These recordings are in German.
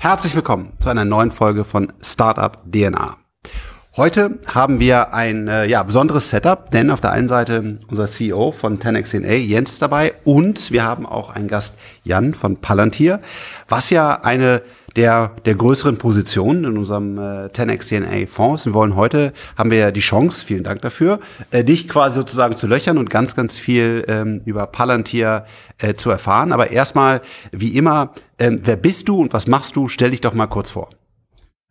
Herzlich willkommen zu einer neuen Folge von Startup DNA. Heute haben wir ein äh, ja, besonderes Setup, denn auf der einen Seite unser CEO von 10xDNA, Jens, ist dabei und wir haben auch einen Gast, Jan von Palantir, was ja eine der, der größeren Positionen in unserem äh, 10x DNA Fonds. Wir wollen heute, haben wir ja die Chance, vielen Dank dafür, äh, dich quasi sozusagen zu löchern und ganz, ganz viel ähm, über Palantir äh, zu erfahren. Aber erstmal, wie immer, ähm, wer bist du und was machst du? Stell dich doch mal kurz vor.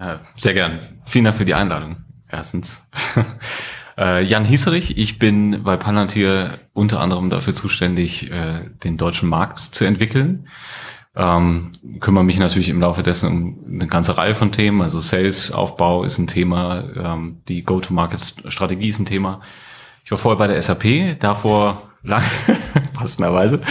Ja, sehr gern. Vielen Dank für die Einladung. Erstens. Äh, Jan Hieserich, ich bin bei Palantir unter anderem dafür zuständig, äh, den deutschen Markt zu entwickeln. Ähm, kümmere mich natürlich im Laufe dessen um eine ganze Reihe von Themen. Also Sales-Aufbau ist ein Thema, ähm, die Go-to-Market-Strategie ist ein Thema. Ich war vorher bei der SAP, davor lang, passenderweise,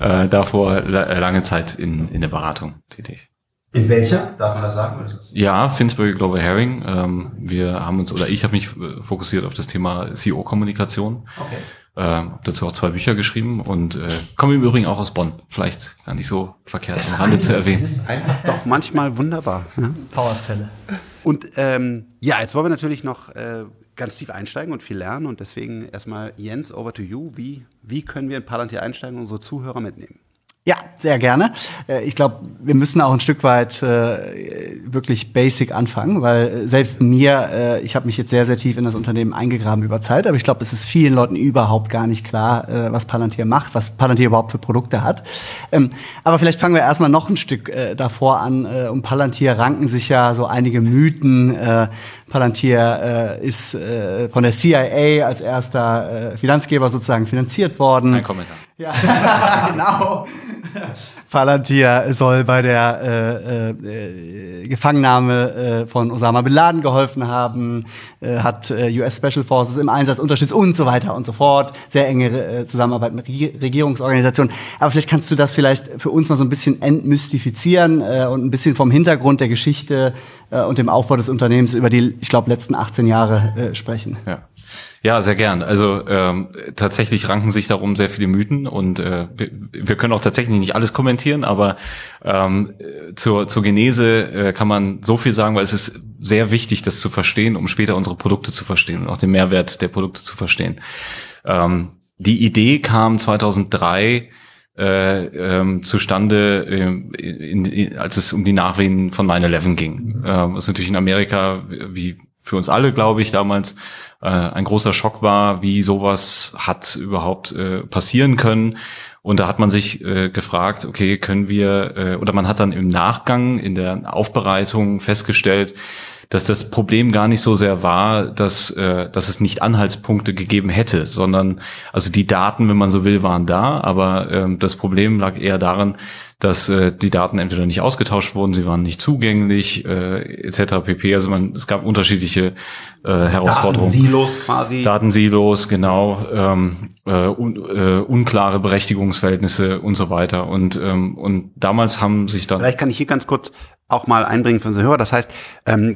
äh, davor lange Zeit in, in der Beratung tätig. In welcher? Darf man das sagen? Ja, Finsbury Global Herring. Ähm, wir haben uns, oder ich habe mich äh, fokussiert auf das Thema CEO-Kommunikation. Okay. Äh, dazu auch zwei Bücher geschrieben und äh, komme im Übrigen auch aus Bonn. Vielleicht gar nicht so verkehrt am Rande zu erwähnen. Das ist einfach doch manchmal wunderbar. Ja? Powerzelle. Und ähm, ja, jetzt wollen wir natürlich noch äh, ganz tief einsteigen und viel lernen und deswegen erstmal Jens, over to you. Wie, wie können wir in Palantir einsteigen und unsere Zuhörer mitnehmen? Ja, sehr gerne. Äh, ich glaube, wir müssen auch ein Stück weit äh, wirklich basic anfangen, weil selbst mir, äh, ich habe mich jetzt sehr, sehr tief in das Unternehmen eingegraben über Zeit, aber ich glaube, es ist vielen Leuten überhaupt gar nicht klar, äh, was Palantir macht, was Palantir überhaupt für Produkte hat. Ähm, aber vielleicht fangen wir erstmal noch ein Stück äh, davor an. Äh, um Palantir ranken sich ja so einige Mythen. Palantir äh, ist äh, von der CIA als erster äh, Finanzgeber sozusagen finanziert worden. Ein Kommentar. Ja, genau. Palantir soll bei der äh, äh, Gefangennahme äh, von Osama Bin Laden geholfen haben, äh, hat äh, US Special Forces im Einsatz unterstützt und so weiter und so fort. Sehr enge äh, Zusammenarbeit mit Regierungsorganisationen. Aber vielleicht kannst du das vielleicht für uns mal so ein bisschen entmystifizieren äh, und ein bisschen vom Hintergrund der Geschichte äh, und dem Aufbau des Unternehmens über die, ich glaube, letzten 18 Jahre äh, sprechen. Ja. Ja, sehr gern. Also ähm, tatsächlich ranken sich darum sehr viele Mythen und äh, wir können auch tatsächlich nicht alles kommentieren, aber ähm, zur, zur Genese äh, kann man so viel sagen, weil es ist sehr wichtig, das zu verstehen, um später unsere Produkte zu verstehen und auch den Mehrwert der Produkte zu verstehen. Ähm, die Idee kam 2003 äh, ähm, zustande, äh, in, in, als es um die Nachwehen von 9-11 ging. Äh, was natürlich in Amerika, wie für uns alle, glaube ich, damals äh, ein großer Schock war, wie sowas hat überhaupt äh, passieren können. Und da hat man sich äh, gefragt, okay, können wir, äh, oder man hat dann im Nachgang in der Aufbereitung festgestellt, dass das Problem gar nicht so sehr war, dass, äh, dass es nicht Anhaltspunkte gegeben hätte, sondern also die Daten, wenn man so will, waren da, aber äh, das Problem lag eher darin, dass äh, die Daten entweder nicht ausgetauscht wurden, sie waren nicht zugänglich, äh, etc. pp. Also man, es gab unterschiedliche äh, Herausforderungen. Datensilos quasi. Datensilos, genau, ähm, äh, un, äh, unklare Berechtigungsverhältnisse und so weiter. Und ähm, und damals haben sich dann. Vielleicht kann ich hier ganz kurz auch mal einbringen für unsere Hörer. Das heißt, ähm,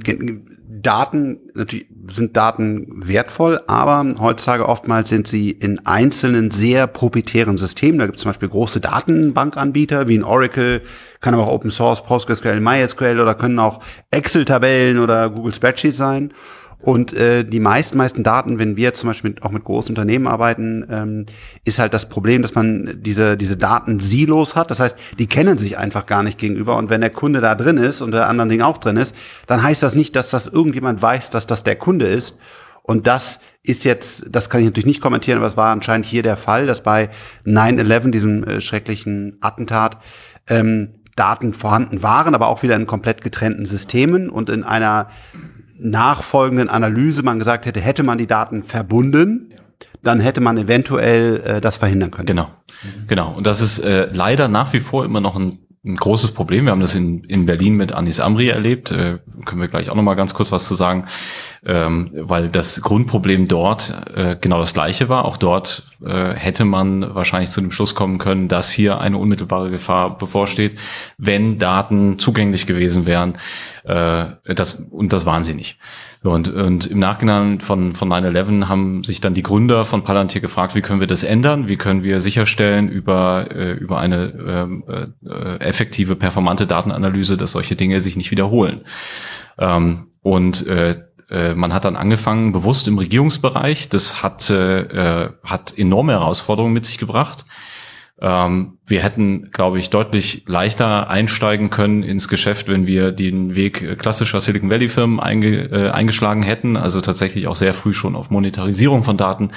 Daten, natürlich sind Daten wertvoll, aber heutzutage oftmals sind sie in einzelnen sehr proprietären Systemen. Da gibt es zum Beispiel große Datenbankanbieter wie ein Oracle, kann aber auch Open Source, PostgreSQL, MySQL oder können auch Excel-Tabellen oder Google Spreadsheets sein. Und äh, die meisten, meisten Daten, wenn wir zum Beispiel auch mit großen Unternehmen arbeiten, ähm, ist halt das Problem, dass man diese, diese Daten-Silos hat. Das heißt, die kennen sich einfach gar nicht gegenüber. Und wenn der Kunde da drin ist und der anderen Ding auch drin ist, dann heißt das nicht, dass das irgendjemand weiß, dass das der Kunde ist. Und das ist jetzt, das kann ich natürlich nicht kommentieren, aber es war anscheinend hier der Fall, dass bei 9-11, diesem äh, schrecklichen Attentat, ähm, Daten vorhanden waren, aber auch wieder in komplett getrennten Systemen und in einer nachfolgenden Analyse man gesagt hätte, hätte man die Daten verbunden, dann hätte man eventuell äh, das verhindern können. Genau, genau. Und das ist äh, leider nach wie vor immer noch ein, ein großes Problem. Wir haben das in, in Berlin mit Anis Amri erlebt. Äh, können wir gleich auch noch mal ganz kurz was zu sagen. Ähm, weil das Grundproblem dort äh, genau das gleiche war. Auch dort äh, hätte man wahrscheinlich zu dem Schluss kommen können, dass hier eine unmittelbare Gefahr bevorsteht, wenn Daten zugänglich gewesen wären. Äh, das, und das waren sie nicht. Und, und im Nachhinein von, von 9-11 haben sich dann die Gründer von Palantir gefragt, wie können wir das ändern? Wie können wir sicherstellen über, äh, über eine ähm, äh, effektive, performante Datenanalyse, dass solche Dinge sich nicht wiederholen? Ähm, und äh, äh, man hat dann angefangen, bewusst im Regierungsbereich. Das hat, äh, hat enorme Herausforderungen mit sich gebracht. Ähm, wir hätten, glaube ich, deutlich leichter einsteigen können ins Geschäft, wenn wir den Weg klassischer Silicon Valley Firmen einge, äh, eingeschlagen hätten, also tatsächlich auch sehr früh schon auf Monetarisierung von Daten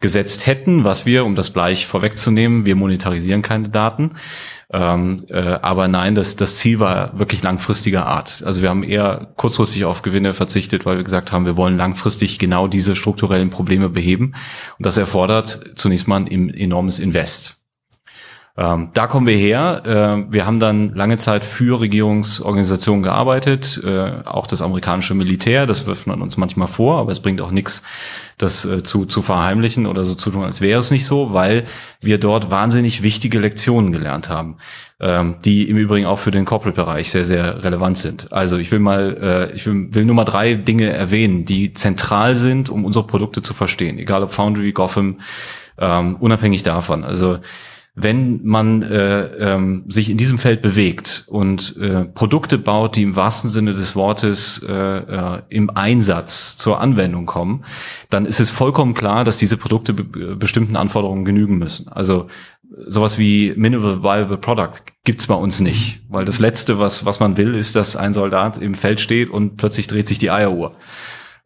gesetzt hätten, was wir, um das gleich vorwegzunehmen, wir monetarisieren keine Daten. Ähm, äh, aber nein, das, das Ziel war wirklich langfristiger Art. Also wir haben eher kurzfristig auf Gewinne verzichtet, weil wir gesagt haben, wir wollen langfristig genau diese strukturellen Probleme beheben. Und das erfordert zunächst mal ein enormes Invest. Ähm, da kommen wir her. Äh, wir haben dann lange Zeit für Regierungsorganisationen gearbeitet, äh, auch das amerikanische Militär, das wirft man uns manchmal vor, aber es bringt auch nichts, das äh, zu, zu verheimlichen oder so zu tun, als wäre es nicht so, weil wir dort wahnsinnig wichtige Lektionen gelernt haben, ähm, die im Übrigen auch für den Corporate-Bereich sehr, sehr relevant sind. Also ich will mal, äh, ich will, will nur mal drei Dinge erwähnen, die zentral sind, um unsere Produkte zu verstehen, egal ob Foundry, Gotham, ähm, unabhängig davon. Also wenn man äh, ähm, sich in diesem Feld bewegt und äh, Produkte baut, die im wahrsten Sinne des Wortes äh, äh, im Einsatz zur Anwendung kommen, dann ist es vollkommen klar, dass diese Produkte be bestimmten Anforderungen genügen müssen. Also sowas wie Minimal Viable Product gibt's bei uns nicht, weil das Letzte, was, was man will, ist, dass ein Soldat im Feld steht und plötzlich dreht sich die Eieruhr.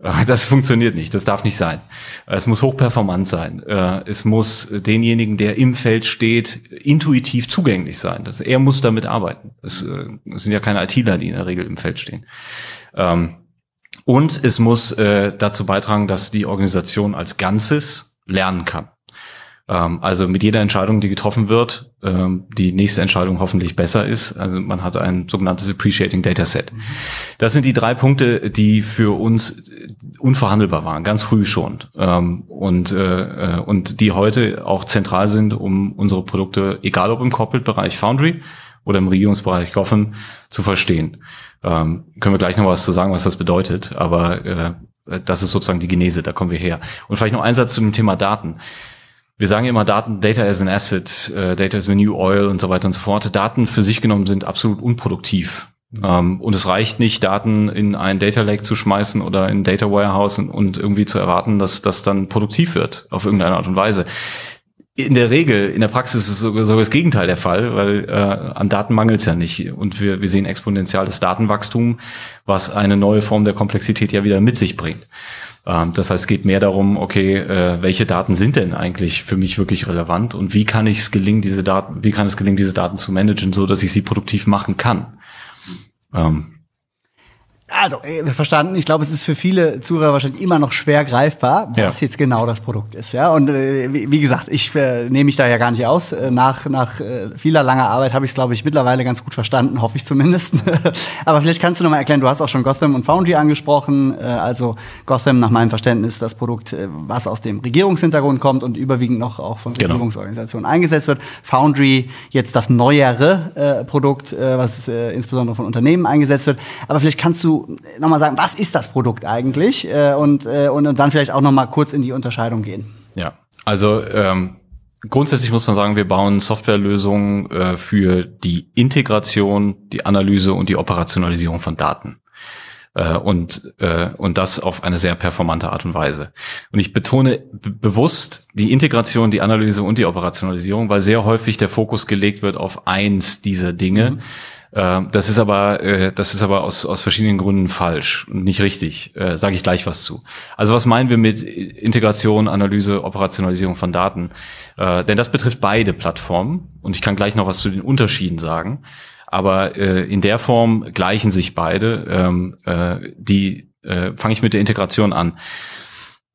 Äh, das funktioniert nicht, das darf nicht sein. Es muss hochperformant sein. Äh, es muss denjenigen, der im Feld steht, intuitiv zugänglich sein. Er muss damit arbeiten. Es, äh, es sind ja keine ITler, die in der Regel im Feld stehen. Ähm, und es muss dazu beitragen, dass die Organisation als Ganzes lernen kann. Ähm, also mit jeder Entscheidung, die getroffen wird, ähm, die nächste Entscheidung hoffentlich besser ist. Also man hat ein sogenanntes Appreciating Data Set. Das sind die drei Punkte, die für uns unverhandelbar waren, ganz früh schon. Ähm, und, äh, äh, und die heute auch zentral sind, um unsere Produkte, egal ob im Corporate-Bereich Foundry oder im Regierungsbereich Gotham, zu verstehen. Ähm, können wir gleich noch was zu sagen, was das bedeutet, aber äh, das ist sozusagen die Genese, da kommen wir her. Und vielleicht noch ein Satz zu dem Thema Daten wir sagen immer Daten, Data as an Asset, äh, Data is the new oil und so weiter und so fort. Daten für sich genommen sind absolut unproduktiv. Ähm, und es reicht nicht, Daten in ein Data Lake zu schmeißen oder in Data Warehouse und, und irgendwie zu erwarten, dass das dann produktiv wird auf irgendeine Art und Weise. In der Regel, in der Praxis ist sogar, sogar das Gegenteil der Fall, weil äh, an Daten mangelt es ja nicht. Und wir, wir sehen exponentielles Datenwachstum, was eine neue Form der Komplexität ja wieder mit sich bringt. Ähm, das heißt, es geht mehr darum, okay, äh, welche Daten sind denn eigentlich für mich wirklich relevant und wie kann ich es gelingen, diese Daten, wie kann es gelingen, diese Daten zu managen, so dass ich sie produktiv machen kann. Ähm, also, äh, verstanden. Ich glaube, es ist für viele Zuhörer wahrscheinlich immer noch schwer greifbar, was ja. jetzt genau das Produkt ist. Ja, und äh, wie, wie, gesagt, ich äh, nehme mich da ja gar nicht aus. Äh, nach, nach äh, vieler langer Arbeit habe ich es, glaube ich, mittlerweile ganz gut verstanden, hoffe ich zumindest. Aber vielleicht kannst du noch mal erklären, du hast auch schon Gotham und Foundry angesprochen. Äh, also Gotham nach meinem Verständnis das Produkt, was aus dem Regierungshintergrund kommt und überwiegend noch auch von genau. Regierungsorganisationen eingesetzt wird. Foundry jetzt das neuere Produkt, was insbesondere von Unternehmen eingesetzt wird. Aber vielleicht kannst du nochmal sagen, was ist das Produkt eigentlich? Äh, und, äh, und, und dann vielleicht auch nochmal kurz in die Unterscheidung gehen. Ja, also ähm, grundsätzlich muss man sagen, wir bauen Softwarelösungen äh, für die Integration, die Analyse und die Operationalisierung von Daten äh, und, äh, und das auf eine sehr performante Art und Weise. Und ich betone bewusst die Integration, die Analyse und die Operationalisierung, weil sehr häufig der Fokus gelegt wird auf eins dieser Dinge. Mhm das ist aber, äh, das ist aber aus, aus verschiedenen Gründen falsch und nicht richtig. Äh, Sage ich gleich was zu. Also was meinen wir mit Integration, Analyse, Operationalisierung von Daten? Äh, denn das betrifft beide Plattformen und ich kann gleich noch was zu den Unterschieden sagen. Aber äh, in der Form gleichen sich beide. Ähm, äh, die äh, fange ich mit der Integration an.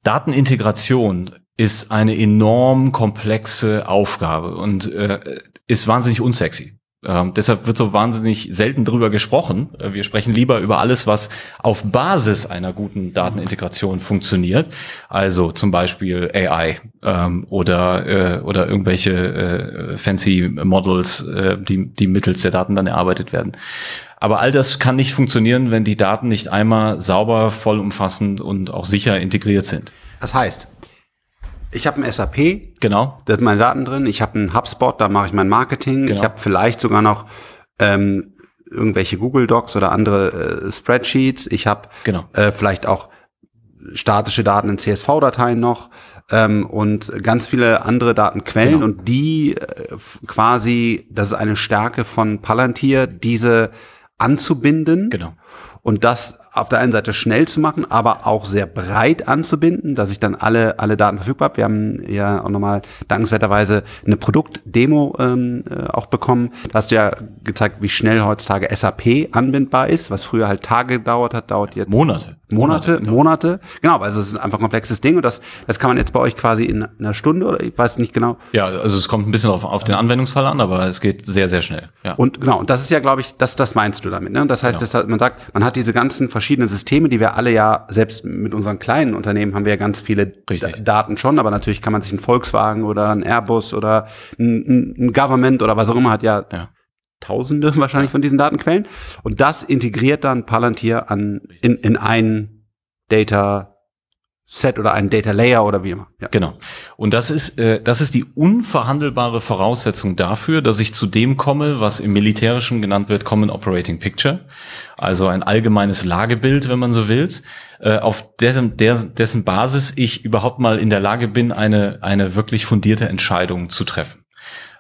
Datenintegration ist eine enorm komplexe Aufgabe und äh, ist wahnsinnig unsexy. Ähm, deshalb wird so wahnsinnig selten drüber gesprochen. Äh, wir sprechen lieber über alles, was auf Basis einer guten Datenintegration funktioniert. Also zum Beispiel AI ähm, oder, äh, oder irgendwelche äh, fancy Models, äh, die, die mittels der Daten dann erarbeitet werden. Aber all das kann nicht funktionieren, wenn die Daten nicht einmal sauber, vollumfassend und auch sicher integriert sind. Das heißt, ich habe ein SAP, genau. da sind meine Daten drin. Ich habe einen HubSpot, da mache ich mein Marketing. Genau. Ich habe vielleicht sogar noch ähm, irgendwelche Google Docs oder andere äh, Spreadsheets. Ich habe genau. äh, vielleicht auch statische Daten in CSV-Dateien noch ähm, und ganz viele andere Datenquellen genau. und die äh, quasi, das ist eine Stärke von Palantir, diese anzubinden. Genau. Und das auf der einen Seite schnell zu machen, aber auch sehr breit anzubinden, dass ich dann alle, alle Daten verfügbar habe. Wir haben ja auch nochmal dankenswerterweise eine Produktdemo ähm, äh, auch bekommen. Da hast du ja gezeigt, wie schnell heutzutage SAP anbindbar ist, was früher halt Tage gedauert hat, dauert jetzt Monate. Monate, Monate. Monate. Genau, also es ist einfach ein komplexes Ding und das, das kann man jetzt bei euch quasi in einer Stunde oder ich weiß nicht genau. Ja, also es kommt ein bisschen auf, auf den Anwendungsfall an, aber es geht sehr, sehr schnell. Ja. Und genau, und das ist ja, glaube ich, das, das meinst du damit. Ne? Das heißt, genau. das, man sagt, man hat diese ganzen verschiedenen Systeme, die wir alle ja, selbst mit unseren kleinen Unternehmen haben wir ja ganz viele Daten schon, aber natürlich kann man sich ein Volkswagen oder ein Airbus oder ein, ein Government oder was auch immer hat ja, ja. Tausende wahrscheinlich von diesen Datenquellen. Und das integriert dann Palantir an, in, in ein Data Set oder ein Data Layer oder wie immer. Ja. Genau. Und das ist, äh, das ist die unverhandelbare Voraussetzung dafür, dass ich zu dem komme, was im Militärischen genannt wird Common Operating Picture. Also ein allgemeines Lagebild, wenn man so will, äh, auf dessen, der, dessen Basis ich überhaupt mal in der Lage bin, eine, eine wirklich fundierte Entscheidung zu treffen.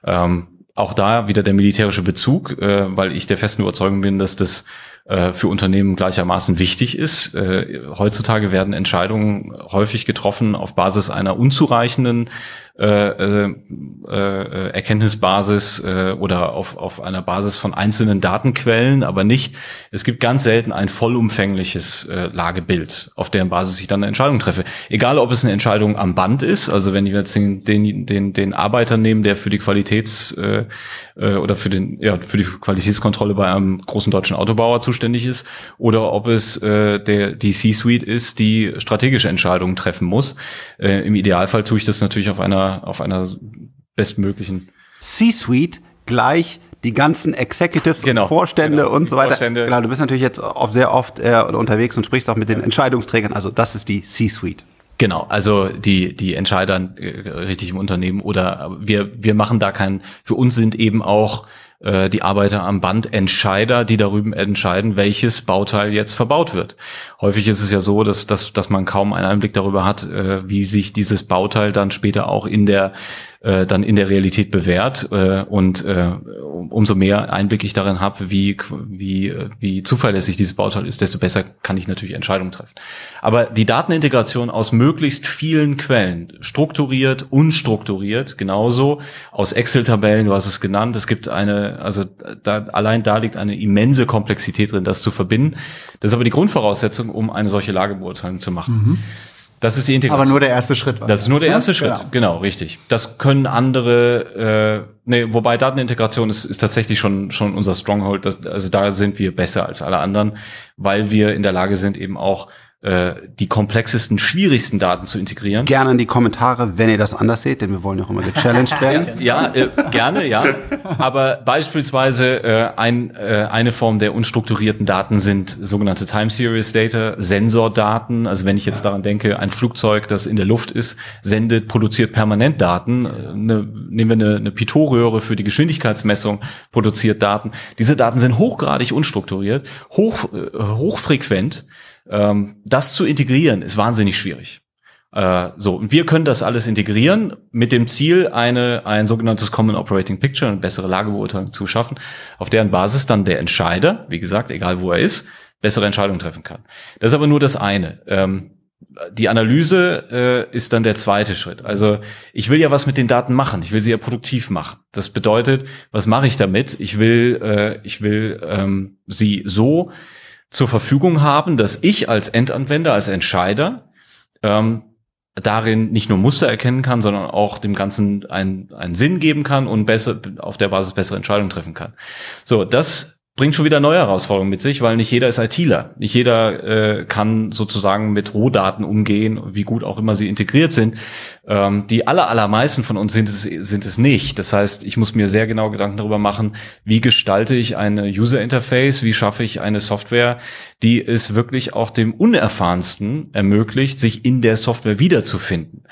Ähm, auch da wieder der militärische Bezug, äh, weil ich der festen Überzeugung bin, dass das äh, für Unternehmen gleichermaßen wichtig ist. Äh, heutzutage werden Entscheidungen häufig getroffen auf Basis einer unzureichenden äh, äh, äh, Erkenntnisbasis äh, oder auf, auf einer Basis von einzelnen Datenquellen, aber nicht, es gibt ganz selten ein vollumfängliches äh, Lagebild, auf deren Basis ich dann eine Entscheidung treffe. Egal, ob es eine Entscheidung am Band ist, also wenn ich jetzt den, den, den, den Arbeiter nehme, der für die Qualitäts äh, äh, oder für den ja für die Qualitätskontrolle bei einem großen deutschen Autobauer zuständig ist, oder ob es äh, der die C-Suite ist, die strategische Entscheidungen treffen muss. Äh, Im Idealfall tue ich das natürlich auf einer auf einer bestmöglichen C-Suite gleich die ganzen Executives genau, und Vorstände genau, und so weiter. Vorstände. Genau, du bist natürlich jetzt auch sehr oft äh, unterwegs und sprichst auch mit den Entscheidungsträgern. Also das ist die C-Suite. Genau, also die, die Entscheider äh, richtig im Unternehmen oder wir, wir machen da keinen, für uns sind eben auch äh, die Arbeiter am Band Entscheider, die darüber entscheiden, welches Bauteil jetzt verbaut wird. Häufig ist es ja so, dass, dass, dass man kaum einen Einblick darüber hat, äh, wie sich dieses Bauteil dann später auch in der äh, dann in der Realität bewährt äh, und äh, umso mehr Einblick ich darin habe, wie, wie, wie zuverlässig dieses Bauteil ist, desto besser kann ich natürlich Entscheidungen treffen. Aber die Datenintegration aus möglichst vielen Quellen, strukturiert, unstrukturiert, genauso aus Excel-Tabellen, du hast es genannt, es gibt eine, also da, allein da liegt eine immense Komplexität drin, das zu verbinden. Das ist aber die Grundvoraussetzung, um eine solche Lagebeurteilung zu machen. Mhm. Das ist die Integration. Aber nur der erste Schritt. War das ist nur der erste Schritt, genau. genau, richtig. Das können andere, äh, nee, wobei Datenintegration ist, ist tatsächlich schon, schon unser Stronghold. Das, also da sind wir besser als alle anderen, weil wir in der Lage sind, eben auch die komplexesten, schwierigsten Daten zu integrieren. Gerne in die Kommentare, wenn ihr das anders seht, denn wir wollen ja auch immer gechallenged werden. ja, ja äh, gerne, ja. Aber beispielsweise äh, ein, äh, eine Form der unstrukturierten Daten sind sogenannte Time Series Data, Sensordaten. Also wenn ich jetzt daran denke, ein Flugzeug, das in der Luft ist, sendet, produziert permanent Daten. Eine, nehmen wir eine, eine Pitot-Röhre für die Geschwindigkeitsmessung, produziert Daten. Diese Daten sind hochgradig unstrukturiert, hoch, äh, hochfrequent ähm, das zu integrieren ist wahnsinnig schwierig. Äh, so, und wir können das alles integrieren mit dem Ziel, eine, ein sogenanntes Common Operating Picture, eine bessere Lagebeurteilung zu schaffen, auf deren Basis dann der Entscheider, wie gesagt, egal wo er ist, bessere Entscheidungen treffen kann. Das ist aber nur das eine. Ähm, die Analyse äh, ist dann der zweite Schritt. Also ich will ja was mit den Daten machen. Ich will sie ja produktiv machen. Das bedeutet, was mache ich damit? Ich will, äh, ich will ähm, sie so zur Verfügung haben, dass ich als Endanwender, als Entscheider ähm, darin nicht nur Muster erkennen kann, sondern auch dem Ganzen einen, einen Sinn geben kann und besser, auf der Basis bessere Entscheidungen treffen kann. So, das bringt schon wieder neue Herausforderungen mit sich, weil nicht jeder ist ITler. Nicht jeder äh, kann sozusagen mit Rohdaten umgehen, wie gut auch immer sie integriert sind. Ähm, die aller, allermeisten von uns sind es, sind es nicht. Das heißt, ich muss mir sehr genau Gedanken darüber machen, wie gestalte ich eine User Interface, wie schaffe ich eine Software, die es wirklich auch dem Unerfahrensten ermöglicht, sich in der Software wiederzufinden.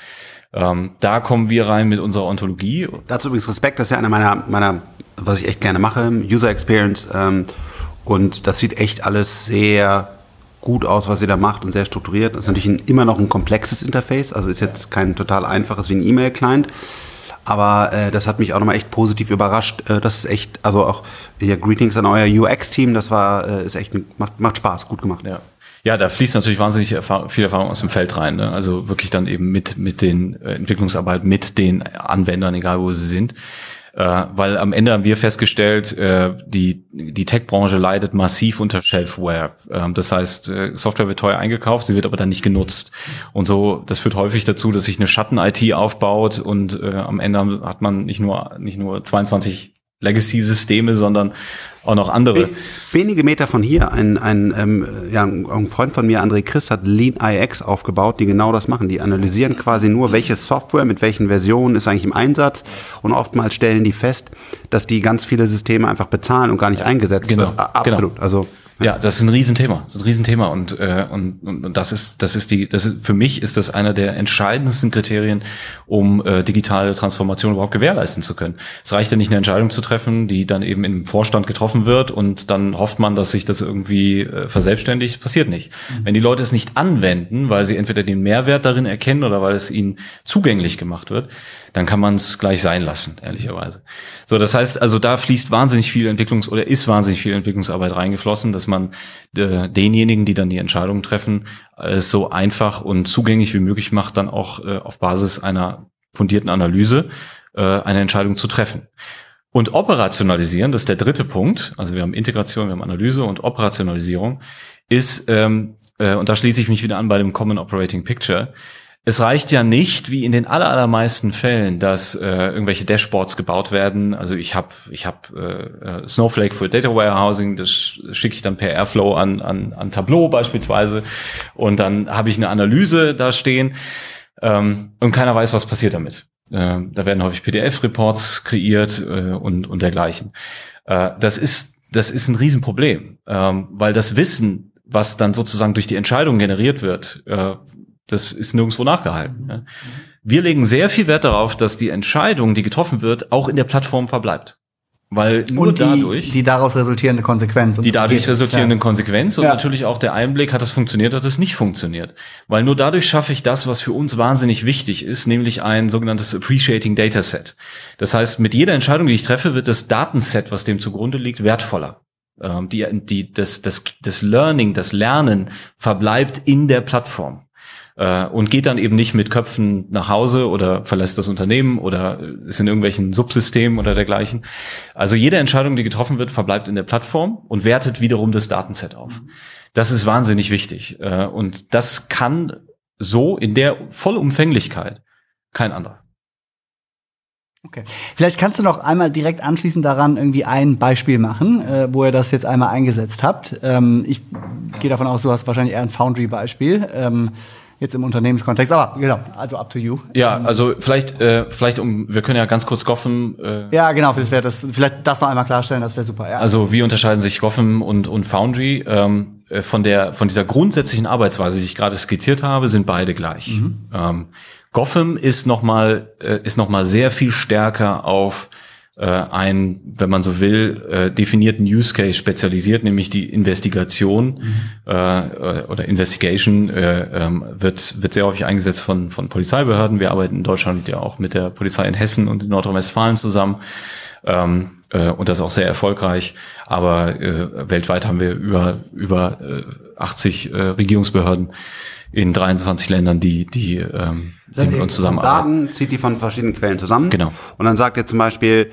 Ähm, da kommen wir rein mit unserer Ontologie. Dazu übrigens Respekt, das ist ja einer meiner, meiner was ich echt gerne mache, User Experience. Ähm, und das sieht echt alles sehr gut aus, was ihr da macht und sehr strukturiert. Das ist natürlich ein, immer noch ein komplexes Interface, also ist jetzt kein total einfaches wie ein E-Mail-Client. Aber äh, das hat mich auch nochmal echt positiv überrascht. Äh, das ist echt, also auch ja, Greetings an euer UX-Team, das war, äh, ist echt, macht, macht Spaß, gut gemacht. Ja. Ja, da fließt natürlich wahnsinnig viel Erfahrung aus dem Feld rein. Ne? Also wirklich dann eben mit, mit den äh, Entwicklungsarbeit, mit den Anwendern, egal wo sie sind. Äh, weil am Ende haben wir festgestellt, äh, die, die Tech-Branche leidet massiv unter Shelfware. Äh, das heißt, äh, Software wird teuer eingekauft, sie wird aber dann nicht genutzt. Und so, das führt häufig dazu, dass sich eine Schatten-IT aufbaut und äh, am Ende hat man nicht nur, nicht nur 22 Legacy-Systeme, sondern auch noch andere. Wenige Meter von hier, ein, ein, ähm, ja, ein Freund von mir, André Chris, hat Lean IX aufgebaut, die genau das machen. Die analysieren quasi nur, welche Software mit welchen Versionen ist eigentlich im Einsatz und oftmals stellen die fest, dass die ganz viele Systeme einfach bezahlen und gar nicht eingesetzt genau, wird. Absolut. Genau. Also ja, das ist ein Riesenthema. Das ist ein Riesenthema. Und, äh, und, und, und das ist, das ist die, das ist, für mich ist das einer der entscheidendsten Kriterien, um äh, digitale Transformation überhaupt gewährleisten zu können. Es reicht ja nicht, eine Entscheidung zu treffen, die dann eben im Vorstand getroffen wird und dann hofft man, dass sich das irgendwie äh, verselbstständigt. Passiert nicht. Mhm. Wenn die Leute es nicht anwenden, weil sie entweder den Mehrwert darin erkennen oder weil es ihnen zugänglich gemacht wird, dann kann man es gleich sein lassen, ehrlicherweise. So, das heißt, also da fließt wahnsinnig viel Entwicklungs- oder ist wahnsinnig viel Entwicklungsarbeit reingeflossen, dass man äh, denjenigen, die dann die Entscheidungen treffen, es so einfach und zugänglich wie möglich macht, dann auch äh, auf Basis einer fundierten Analyse äh, eine Entscheidung zu treffen. Und operationalisieren, das ist der dritte Punkt, also wir haben Integration, wir haben Analyse und Operationalisierung, ist, ähm, äh, und da schließe ich mich wieder an bei dem Common Operating Picture, es reicht ja nicht, wie in den allermeisten Fällen, dass äh, irgendwelche Dashboards gebaut werden. Also ich habe ich hab, äh, Snowflake für Data Warehousing, das schicke ich dann per Airflow an, an, an Tableau beispielsweise und dann habe ich eine Analyse da stehen ähm, und keiner weiß, was passiert damit. Äh, da werden häufig PDF-Reports kreiert äh, und, und dergleichen. Äh, das, ist, das ist ein Riesenproblem, ähm, weil das Wissen, was dann sozusagen durch die Entscheidung generiert wird, äh, das ist nirgendwo nachgehalten. Ja. Wir legen sehr viel Wert darauf, dass die Entscheidung, die getroffen wird, auch in der Plattform verbleibt. Weil nur und die, dadurch. Die daraus resultierende Konsequenz. die dadurch resultierende ja. Konsequenz und ja. natürlich auch der Einblick, hat das funktioniert, hat es nicht funktioniert. Weil nur dadurch schaffe ich das, was für uns wahnsinnig wichtig ist, nämlich ein sogenanntes Appreciating Dataset. Das heißt, mit jeder Entscheidung, die ich treffe, wird das Datenset, was dem zugrunde liegt, wertvoller. Ähm, die, die, das, das, das Learning, das Lernen verbleibt in der Plattform äh, und geht dann eben nicht mit Köpfen nach Hause oder verlässt das Unternehmen oder ist in irgendwelchen Subsystemen oder dergleichen. Also jede Entscheidung, die getroffen wird, verbleibt in der Plattform und wertet wiederum das Datenset auf. Das ist wahnsinnig wichtig äh, und das kann so in der Vollumfänglichkeit kein anderer. Okay. Vielleicht kannst du noch einmal direkt anschließend daran irgendwie ein Beispiel machen, äh, wo ihr das jetzt einmal eingesetzt habt. Ähm, ich gehe davon aus, du hast wahrscheinlich eher ein Foundry-Beispiel. Ähm, jetzt im Unternehmenskontext. Aber genau, also up to you. Ja, also vielleicht, äh, vielleicht um, wir können ja ganz kurz Goffin. Äh, ja, genau, vielleicht, das, vielleicht das noch einmal klarstellen, das wäre super. Ja. Also wie unterscheiden sich Goffin und, und Foundry? Ähm, äh, von der von dieser grundsätzlichen Arbeitsweise, die ich gerade skizziert habe, sind beide gleich. Mhm. Ähm, Gotham ist nochmal äh, ist noch mal sehr viel stärker auf äh, ein, wenn man so will, äh, definierten Use Case spezialisiert, nämlich die Investigation mhm. äh, oder Investigation äh, ähm, wird, wird sehr häufig eingesetzt von, von Polizeibehörden. Wir arbeiten in Deutschland ja auch mit der Polizei in Hessen und in Nordrhein-Westfalen zusammen. Ähm, äh, und das auch sehr erfolgreich. Aber äh, weltweit haben wir über, über äh, 80 äh, Regierungsbehörden in 23 Ländern, die, die, ähm, die mit uns zusammenarbeiten. Daten zieht die von verschiedenen Quellen zusammen. Genau. Und dann sagt er zum Beispiel,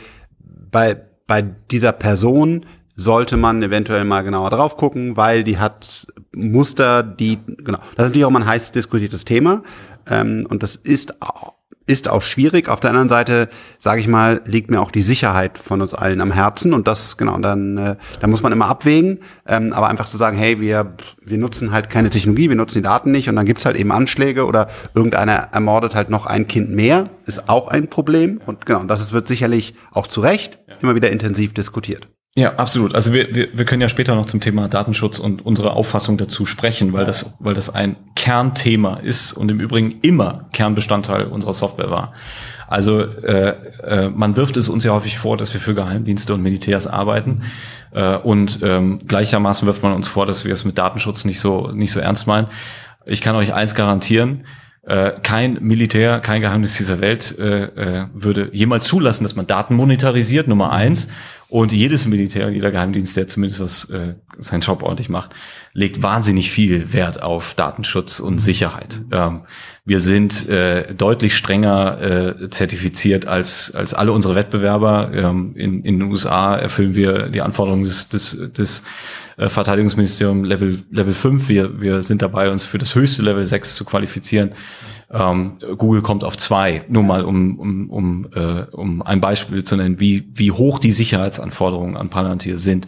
bei, bei dieser Person sollte man eventuell mal genauer drauf gucken, weil die hat Muster, die, genau. Das ist natürlich auch mal ein heiß diskutiertes Thema. Ähm, und das ist auch ist auch schwierig. Auf der anderen Seite, sage ich mal, liegt mir auch die Sicherheit von uns allen am Herzen und das genau. Dann, äh, da muss man immer abwägen, ähm, aber einfach zu sagen, hey, wir wir nutzen halt keine Technologie, wir nutzen die Daten nicht und dann gibt's halt eben Anschläge oder irgendeiner ermordet halt noch ein Kind mehr, ist auch ein Problem und genau. Das wird sicherlich auch zu Recht immer wieder intensiv diskutiert. Ja, absolut. Also wir, wir, wir können ja später noch zum Thema Datenschutz und unsere Auffassung dazu sprechen, weil das, weil das ein Kernthema ist und im Übrigen immer Kernbestandteil unserer Software war. Also äh, äh, man wirft es uns ja häufig vor, dass wir für Geheimdienste und Militärs arbeiten. Äh, und ähm, gleichermaßen wirft man uns vor, dass wir es mit Datenschutz nicht so, nicht so ernst meinen. Ich kann euch eins garantieren, äh, kein Militär, kein Geheimnis dieser Welt äh, äh, würde jemals zulassen, dass man Daten monetarisiert, Nummer eins. Und jedes Militär, jeder Geheimdienst, der zumindest was äh, seinen Job ordentlich macht, legt wahnsinnig viel Wert auf Datenschutz und Sicherheit. Ähm, wir sind äh, deutlich strenger äh, zertifiziert als, als alle unsere Wettbewerber. Ähm, in, in den USA erfüllen wir die Anforderungen des, des, des äh, Verteidigungsministerium Level, Level 5. Wir, wir sind dabei, uns für das höchste Level 6 zu qualifizieren. Ähm, Google kommt auf zwei, nur mal um, um, um, äh, um ein Beispiel zu nennen, wie, wie hoch die Sicherheitsanforderungen an Palantir sind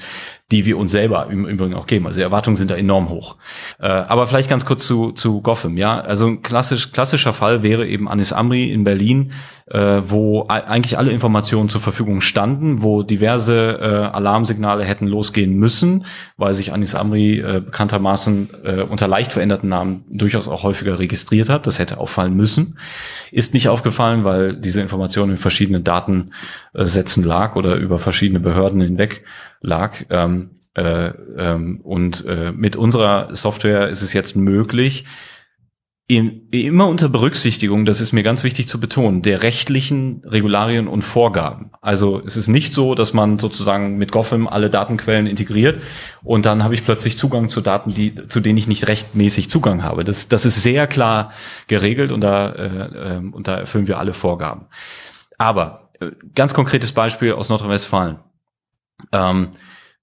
die wir uns selber im Übrigen auch geben. Also die Erwartungen sind da enorm hoch. Äh, aber vielleicht ganz kurz zu, zu Gotham. Ja, also ein klassisch, klassischer Fall wäre eben Anis Amri in Berlin, äh, wo eigentlich alle Informationen zur Verfügung standen, wo diverse äh, Alarmsignale hätten losgehen müssen, weil sich Anis Amri äh, bekanntermaßen äh, unter leicht veränderten Namen durchaus auch häufiger registriert hat. Das hätte auffallen müssen. Ist nicht aufgefallen, weil diese Information in verschiedenen Datensätzen lag oder über verschiedene Behörden hinweg lag. Ähm, äh, ähm, und äh, mit unserer Software ist es jetzt möglich, immer unter Berücksichtigung, das ist mir ganz wichtig zu betonen, der rechtlichen Regularien und Vorgaben. Also es ist nicht so, dass man sozusagen mit Gotham alle Datenquellen integriert und dann habe ich plötzlich Zugang zu Daten, die, zu denen ich nicht rechtmäßig Zugang habe. Das, das ist sehr klar geregelt und da, äh, äh, und da erfüllen wir alle Vorgaben. Aber äh, ganz konkretes Beispiel aus Nordrhein-Westfalen. Ähm,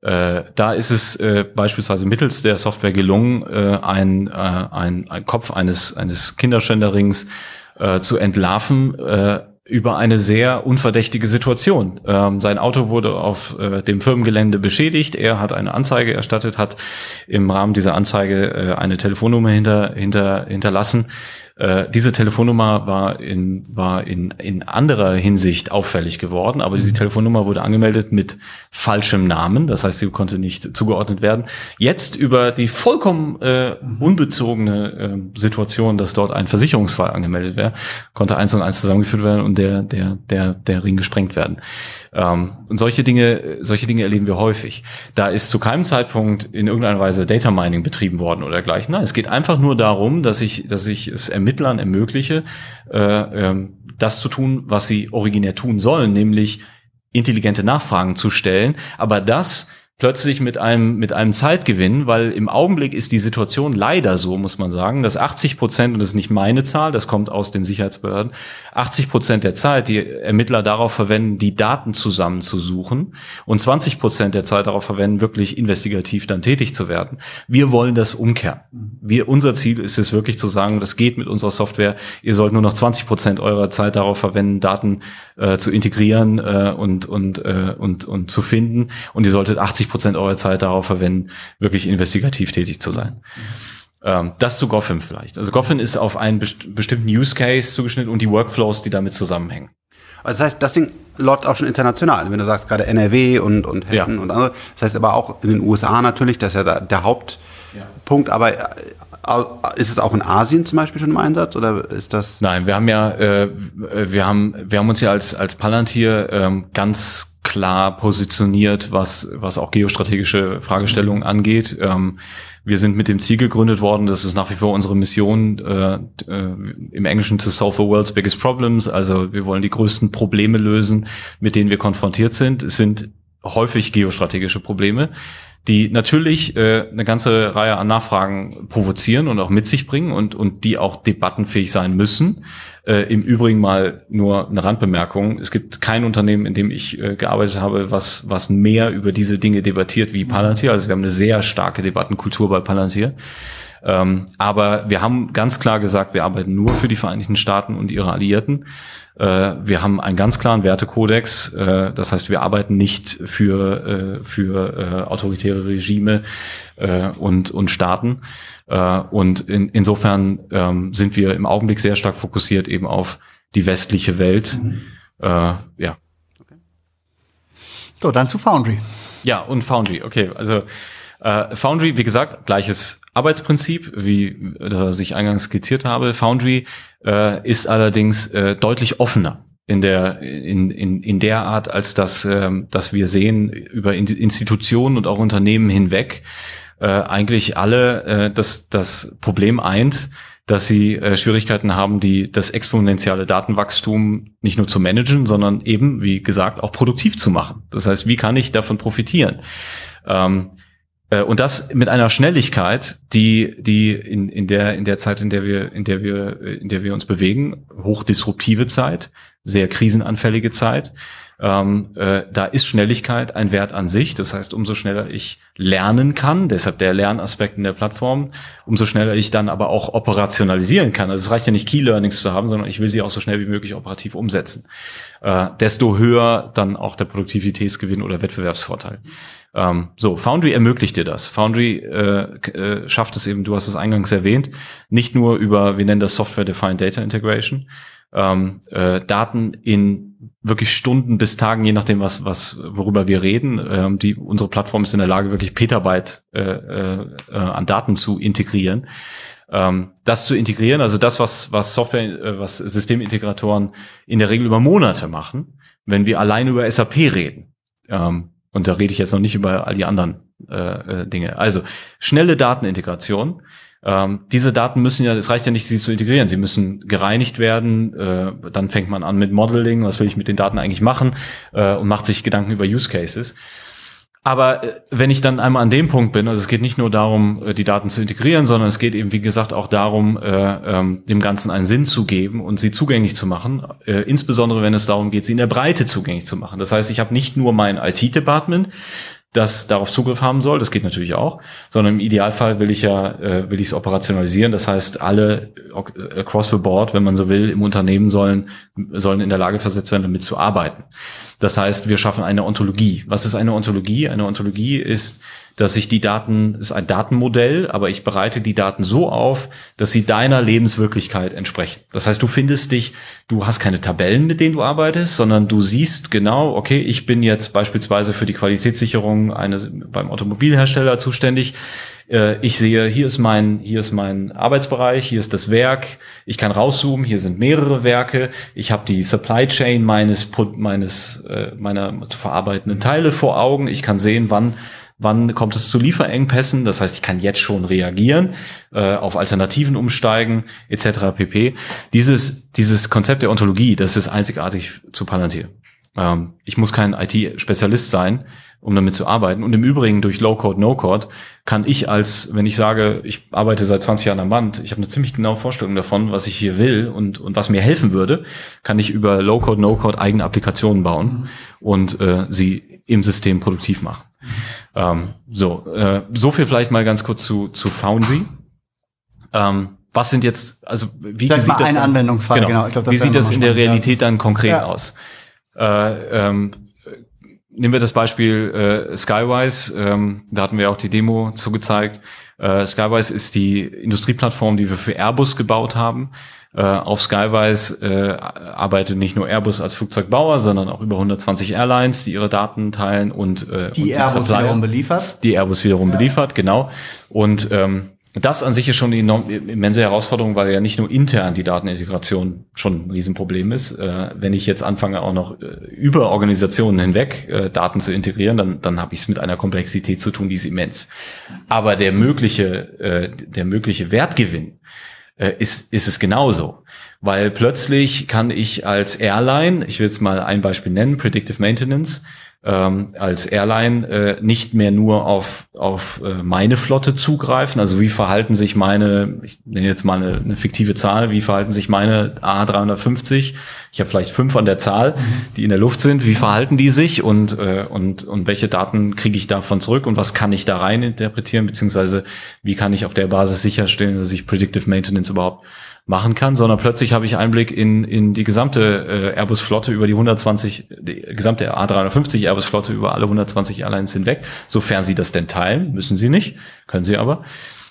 äh, da ist es äh, beispielsweise mittels der Software gelungen, äh, ein, äh, ein, ein Kopf eines, eines Kinderschänderings äh, zu entlarven äh, über eine sehr unverdächtige Situation. Ähm, sein Auto wurde auf dem Firmengelände beschädigt. Er hat eine Anzeige erstattet, hat im Rahmen dieser Anzeige eine Telefonnummer hinter, hinter, hinterlassen äh, diese Telefonnummer war in, war in, in anderer Hinsicht auffällig geworden, aber diese mhm. Telefonnummer wurde angemeldet mit falschem Namen, das heißt, sie konnte nicht zugeordnet werden. Jetzt über die vollkommen äh, mhm. unbezogene äh, Situation, dass dort ein Versicherungsfall angemeldet wäre, konnte eins und eins zusammengeführt werden und der, der, der, der Ring gesprengt werden. Ähm, und solche Dinge, solche Dinge erleben wir häufig. Da ist zu keinem Zeitpunkt in irgendeiner Weise Data Mining betrieben worden oder dergleichen. Nein, es geht einfach nur darum, dass ich, dass ich es Ermittlern ermögliche, äh, ähm, das zu tun, was sie originär tun sollen, nämlich intelligente Nachfragen zu stellen. Aber das plötzlich mit einem, mit einem Zeitgewinn, weil im Augenblick ist die Situation leider so, muss man sagen, dass 80 Prozent, und das ist nicht meine Zahl, das kommt aus den Sicherheitsbehörden, 80 Prozent der Zeit die Ermittler darauf verwenden, die Daten zusammenzusuchen und 20 Prozent der Zeit darauf verwenden, wirklich investigativ dann tätig zu werden. Wir wollen das umkehren. Wir, unser Ziel ist es wirklich zu sagen, das geht mit unserer Software. Ihr sollt nur noch 20 Prozent eurer Zeit darauf verwenden, Daten äh, zu integrieren äh, und, und, äh, und, und zu finden. Und ihr solltet 80 Prozent eurer Zeit darauf verwenden, wirklich investigativ tätig zu sein. Ähm, das zu Goffin vielleicht. Also Goffin ist auf einen best bestimmten Use Case zugeschnitten und die Workflows, die damit zusammenhängen. Also das heißt, das Ding läuft auch schon international, wenn du sagst gerade NRW und, und Hessen ja. und andere. Das heißt aber auch in den USA natürlich, das ist ja der Hauptpunkt, ja. aber ist es auch in Asien zum Beispiel schon im Einsatz oder ist das? Nein, wir haben ja, äh, wir haben, wir haben uns ja als als Palantir ähm, ganz klar positioniert, was was auch geostrategische Fragestellungen angeht. Ähm, wir sind mit dem Ziel gegründet worden, das ist nach wie vor unsere Mission, äh, äh, im Englischen to solve the world's biggest problems. Also wir wollen die größten Probleme lösen, mit denen wir konfrontiert sind. Es sind häufig geostrategische Probleme die natürlich äh, eine ganze Reihe an Nachfragen provozieren und auch mit sich bringen und, und die auch debattenfähig sein müssen. Äh, Im Übrigen mal nur eine Randbemerkung. Es gibt kein Unternehmen, in dem ich äh, gearbeitet habe, was, was mehr über diese Dinge debattiert wie Palantir. Also wir haben eine sehr starke Debattenkultur bei Palantir. Ähm, aber wir haben ganz klar gesagt, wir arbeiten nur für die Vereinigten Staaten und ihre Alliierten. Äh, wir haben einen ganz klaren Wertekodex. Äh, das heißt, wir arbeiten nicht für, äh, für äh, autoritäre Regime äh, und, und Staaten. Äh, und in, insofern ähm, sind wir im Augenblick sehr stark fokussiert eben auf die westliche Welt. Mhm. ja. So, dann zu Foundry. Ja, und Foundry, okay. Also äh, Foundry, wie gesagt, gleiches Arbeitsprinzip, wie das ich eingangs skizziert habe. Foundry äh, ist allerdings äh, deutlich offener in der in, in, in der Art, als dass, ähm, dass wir sehen über Institutionen und auch Unternehmen hinweg äh, eigentlich alle äh, das, das Problem eint, dass sie äh, Schwierigkeiten haben, die das exponentielle Datenwachstum nicht nur zu managen, sondern eben, wie gesagt, auch produktiv zu machen. Das heißt, wie kann ich davon profitieren? Ähm, äh, und das mit einer Schnelligkeit, die, die in, in der, in der Zeit, in der wir, in der wir, in der wir uns bewegen, hochdisruptive Zeit, sehr krisenanfällige Zeit, ähm, äh, da ist Schnelligkeit ein Wert an sich. Das heißt, umso schneller ich lernen kann, deshalb der Lernaspekt in der Plattform, umso schneller ich dann aber auch operationalisieren kann. Also es reicht ja nicht Key Learnings zu haben, sondern ich will sie auch so schnell wie möglich operativ umsetzen. Äh, desto höher dann auch der Produktivitätsgewinn oder Wettbewerbsvorteil. Ähm, so, Foundry ermöglicht dir das. Foundry äh, äh, schafft es eben, du hast es eingangs erwähnt, nicht nur über, wir nennen das Software-Defined Data Integration, ähm, äh, Daten in wirklich Stunden bis Tagen, je nachdem, was, was, worüber wir reden. Ähm, die, unsere Plattform ist in der Lage, wirklich Petabyte äh, äh, äh, an Daten zu integrieren. Ähm, das zu integrieren, also das, was, was Software, äh, was Systemintegratoren in der Regel über Monate machen, wenn wir allein über SAP reden. Ähm, und da rede ich jetzt noch nicht über all die anderen äh, äh Dinge. Also schnelle Datenintegration ähm, diese Daten müssen ja, es reicht ja nicht, sie zu integrieren, sie müssen gereinigt werden. Äh, dann fängt man an mit Modeling, was will ich mit den Daten eigentlich machen äh, und macht sich Gedanken über Use Cases. Aber äh, wenn ich dann einmal an dem Punkt bin, also es geht nicht nur darum, äh, die Daten zu integrieren, sondern es geht eben, wie gesagt, auch darum, äh, ähm, dem Ganzen einen Sinn zu geben und sie zugänglich zu machen, insbesondere wenn es darum geht, sie in der Breite zugänglich zu machen. Das heißt, ich habe nicht nur mein IT-Department, das darauf Zugriff haben soll. Das geht natürlich auch, sondern im Idealfall will ich ja, äh, will ich es operationalisieren. Das heißt, alle äh, across the board, wenn man so will, im Unternehmen sollen, sollen in der Lage versetzt werden, damit zu arbeiten. Das heißt, wir schaffen eine Ontologie. Was ist eine Ontologie? Eine Ontologie ist dass ich die Daten, ist ein Datenmodell, aber ich bereite die Daten so auf, dass sie deiner Lebenswirklichkeit entsprechen. Das heißt, du findest dich, du hast keine Tabellen, mit denen du arbeitest, sondern du siehst genau, okay, ich bin jetzt beispielsweise für die Qualitätssicherung eines, beim Automobilhersteller zuständig. Äh, ich sehe, hier ist mein, hier ist mein Arbeitsbereich, hier ist das Werk. Ich kann rauszoomen. Hier sind mehrere Werke. Ich habe die Supply Chain meines, meines, äh, meiner zu verarbeitenden Teile vor Augen. Ich kann sehen, wann wann kommt es zu Lieferengpässen, das heißt, ich kann jetzt schon reagieren, äh, auf Alternativen umsteigen, etc. pp. Dieses, dieses Konzept der Ontologie, das ist einzigartig zu Palantir. Ähm, ich muss kein IT-Spezialist sein, um damit zu arbeiten. Und im Übrigen durch Low-Code, No-Code kann ich als, wenn ich sage, ich arbeite seit 20 Jahren am Band, ich habe eine ziemlich genaue Vorstellung davon, was ich hier will und, und was mir helfen würde, kann ich über Low-Code, No-Code eigene Applikationen bauen mhm. und äh, sie im System produktiv machen. Ähm, so, äh, so viel vielleicht mal ganz kurz zu, zu Foundry. Ähm, was sind jetzt, also wie vielleicht sieht mal das dann, Anwendungsfall, genau, genau glaub, wie sieht das in der Realität dann konkret ja. aus? Äh, ähm, nehmen wir das Beispiel äh, Skywise, ähm, da hatten wir auch die Demo zugezeigt. Äh, Skywise ist die Industrieplattform, die wir für Airbus gebaut haben. Äh, auf Skywise äh, arbeitet nicht nur Airbus als Flugzeugbauer, sondern auch über 120 Airlines, die ihre Daten teilen und, äh, die, und die Airbus Supplier, wiederum beliefert. Die Airbus wiederum ja. beliefert, genau. Und ähm, das an sich ist schon eine enorm, immense Herausforderung, weil ja nicht nur intern die Datenintegration schon ein Riesenproblem ist. Äh, wenn ich jetzt anfange, auch noch äh, über Organisationen hinweg äh, Daten zu integrieren, dann, dann habe ich es mit einer Komplexität zu tun, die ist immens. Aber der mögliche, äh, der mögliche Wertgewinn äh, ist, ist es genauso. Weil plötzlich kann ich als Airline, ich will jetzt mal ein Beispiel nennen, Predictive Maintenance, ähm, als Airline äh, nicht mehr nur auf, auf äh, meine Flotte zugreifen. Also wie verhalten sich meine, ich nenne jetzt mal eine, eine fiktive Zahl, wie verhalten sich meine A350? Ich habe vielleicht fünf an der Zahl, mhm. die in der Luft sind. Wie verhalten die sich und, äh, und, und welche Daten kriege ich davon zurück und was kann ich da rein interpretieren, beziehungsweise wie kann ich auf der Basis sicherstellen, dass ich Predictive Maintenance überhaupt machen kann, sondern plötzlich habe ich Einblick in, in die gesamte äh, Airbus-Flotte über die 120, die gesamte A350 Airbus-Flotte über alle 120 Airlines hinweg, sofern sie das denn teilen, müssen sie nicht, können sie aber.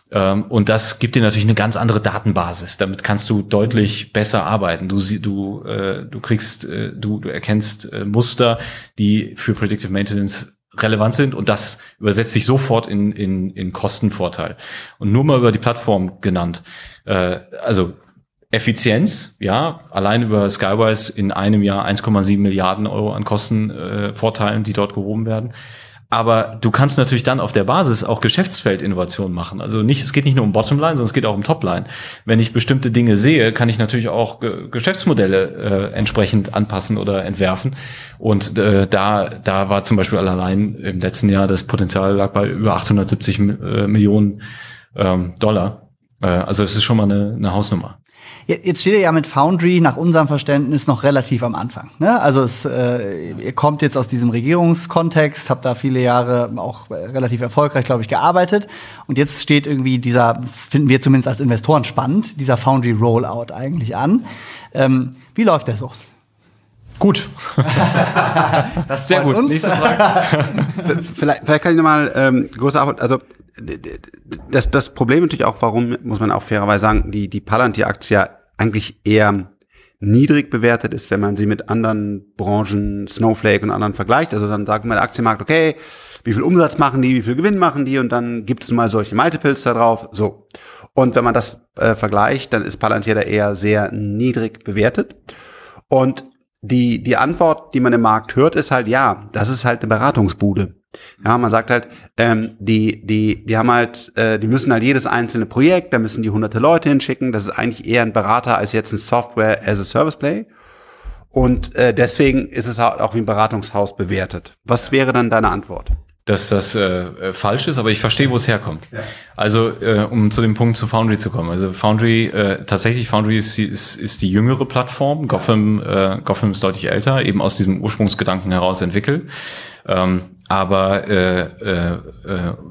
Ähm, und das gibt dir natürlich eine ganz andere Datenbasis. Damit kannst du deutlich besser arbeiten. Du, du, äh, du kriegst, äh, du, du erkennst äh, Muster, die für Predictive Maintenance relevant sind und das übersetzt sich sofort in, in, in Kostenvorteil. Und nur mal über die Plattform genannt. Äh, also Effizienz, ja, allein über Skywise in einem Jahr 1,7 Milliarden Euro an Kostenvorteilen, äh, die dort gehoben werden. Aber du kannst natürlich dann auf der Basis auch Geschäftsfeldinnovation machen. Also nicht, es geht nicht nur um Bottomline, sondern es geht auch um Topline. Wenn ich bestimmte Dinge sehe, kann ich natürlich auch Ge Geschäftsmodelle äh, entsprechend anpassen oder entwerfen. Und äh, da, da war zum Beispiel allein im letzten Jahr das Potenzial lag bei über 870 äh, Millionen ähm, Dollar. Äh, also es ist schon mal eine, eine Hausnummer. Jetzt steht ihr ja mit Foundry nach unserem Verständnis noch relativ am Anfang. Ne? Also es, äh, ihr kommt jetzt aus diesem Regierungskontext, habt da viele Jahre auch relativ erfolgreich, glaube ich, gearbeitet. Und jetzt steht irgendwie dieser, finden wir zumindest als Investoren spannend, dieser Foundry Rollout eigentlich an. Ähm, wie läuft der so? Gut. Sehr gut. Uns. Nächste Frage. vielleicht, vielleicht kann ich nochmal ähm, größer also das, das Problem natürlich auch, warum, muss man auch fairerweise sagen, die, die Palantir-Aktie eigentlich eher niedrig bewertet ist, wenn man sie mit anderen Branchen, Snowflake und anderen vergleicht. Also dann sagt man der Aktienmarkt, okay, wie viel Umsatz machen die, wie viel Gewinn machen die und dann gibt es mal solche Multiples da drauf. So. Und wenn man das äh, vergleicht, dann ist Palantir da eher sehr niedrig bewertet. Und die, die Antwort, die man im Markt hört, ist halt, ja, das ist halt eine Beratungsbude. Ja, man sagt halt, ähm, die, die, die haben halt, äh, die müssen halt jedes einzelne Projekt, da müssen die hunderte Leute hinschicken. Das ist eigentlich eher ein Berater als jetzt ein Software as a Service Play. Und äh, deswegen ist es halt auch wie ein Beratungshaus bewertet. Was wäre dann deine Antwort? dass das äh, äh, falsch ist, aber ich verstehe, wo es herkommt. Ja. Also, äh, um zu dem Punkt zu Foundry zu kommen. Also Foundry, äh, tatsächlich, Foundry ist, ist, ist die jüngere Plattform. Gotham, äh, Gotham ist deutlich älter, eben aus diesem Ursprungsgedanken heraus entwickelt. Ähm, aber äh, äh, äh,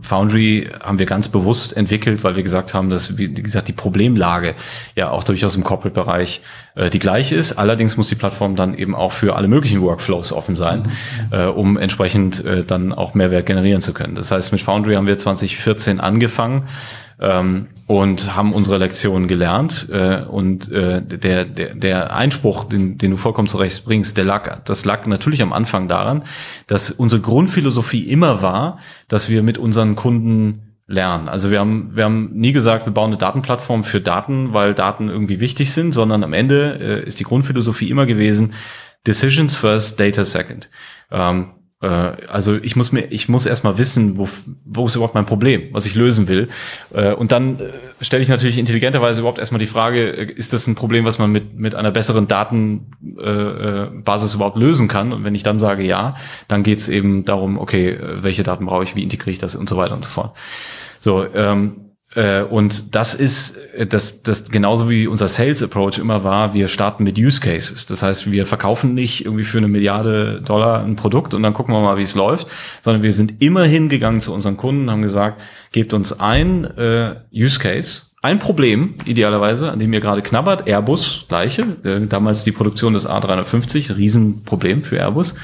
Foundry haben wir ganz bewusst entwickelt, weil wir gesagt haben, dass, wie gesagt, die Problemlage ja auch durchaus im Corporate-Bereich äh, die gleiche ist. Allerdings muss die Plattform dann eben auch für alle möglichen Workflows offen sein, mhm. äh, um entsprechend äh, dann auch Mehrwert generieren zu können. Das heißt, mit Foundry haben wir 2014 angefangen ähm, und haben unsere Lektionen gelernt. Äh, und äh, der, der, der Einspruch, den, den du vollkommen zurecht bringst, der lag, das lag natürlich am Anfang daran, dass unsere Grundphilosophie immer war, dass wir mit unseren Kunden lernen. Also wir haben, wir haben nie gesagt, wir bauen eine Datenplattform für Daten, weil Daten irgendwie wichtig sind, sondern am Ende äh, ist die Grundphilosophie immer gewesen, Decisions first, Data second. Ähm, äh, also ich muss mir, ich muss erstmal wissen, wo, wo ist überhaupt mein Problem, was ich lösen will. Äh, und dann äh, stelle ich natürlich intelligenterweise überhaupt erstmal die Frage, ist das ein Problem, was man mit, mit einer besseren Datenbasis überhaupt lösen kann? Und wenn ich dann sage ja, dann geht es eben darum, okay, welche Daten brauche ich, wie integriere ich das und so weiter und so fort. So, ähm, äh, und das ist äh, das, das genauso wie unser Sales Approach immer war, wir starten mit Use Cases. Das heißt, wir verkaufen nicht irgendwie für eine Milliarde Dollar ein Produkt und dann gucken wir mal, wie es läuft, sondern wir sind immer hingegangen zu unseren Kunden, haben gesagt, gebt uns ein äh, Use Case, ein Problem, idealerweise, an dem ihr gerade knabbert, Airbus, gleiche, äh, damals die Produktion des A350, Riesenproblem für Airbus.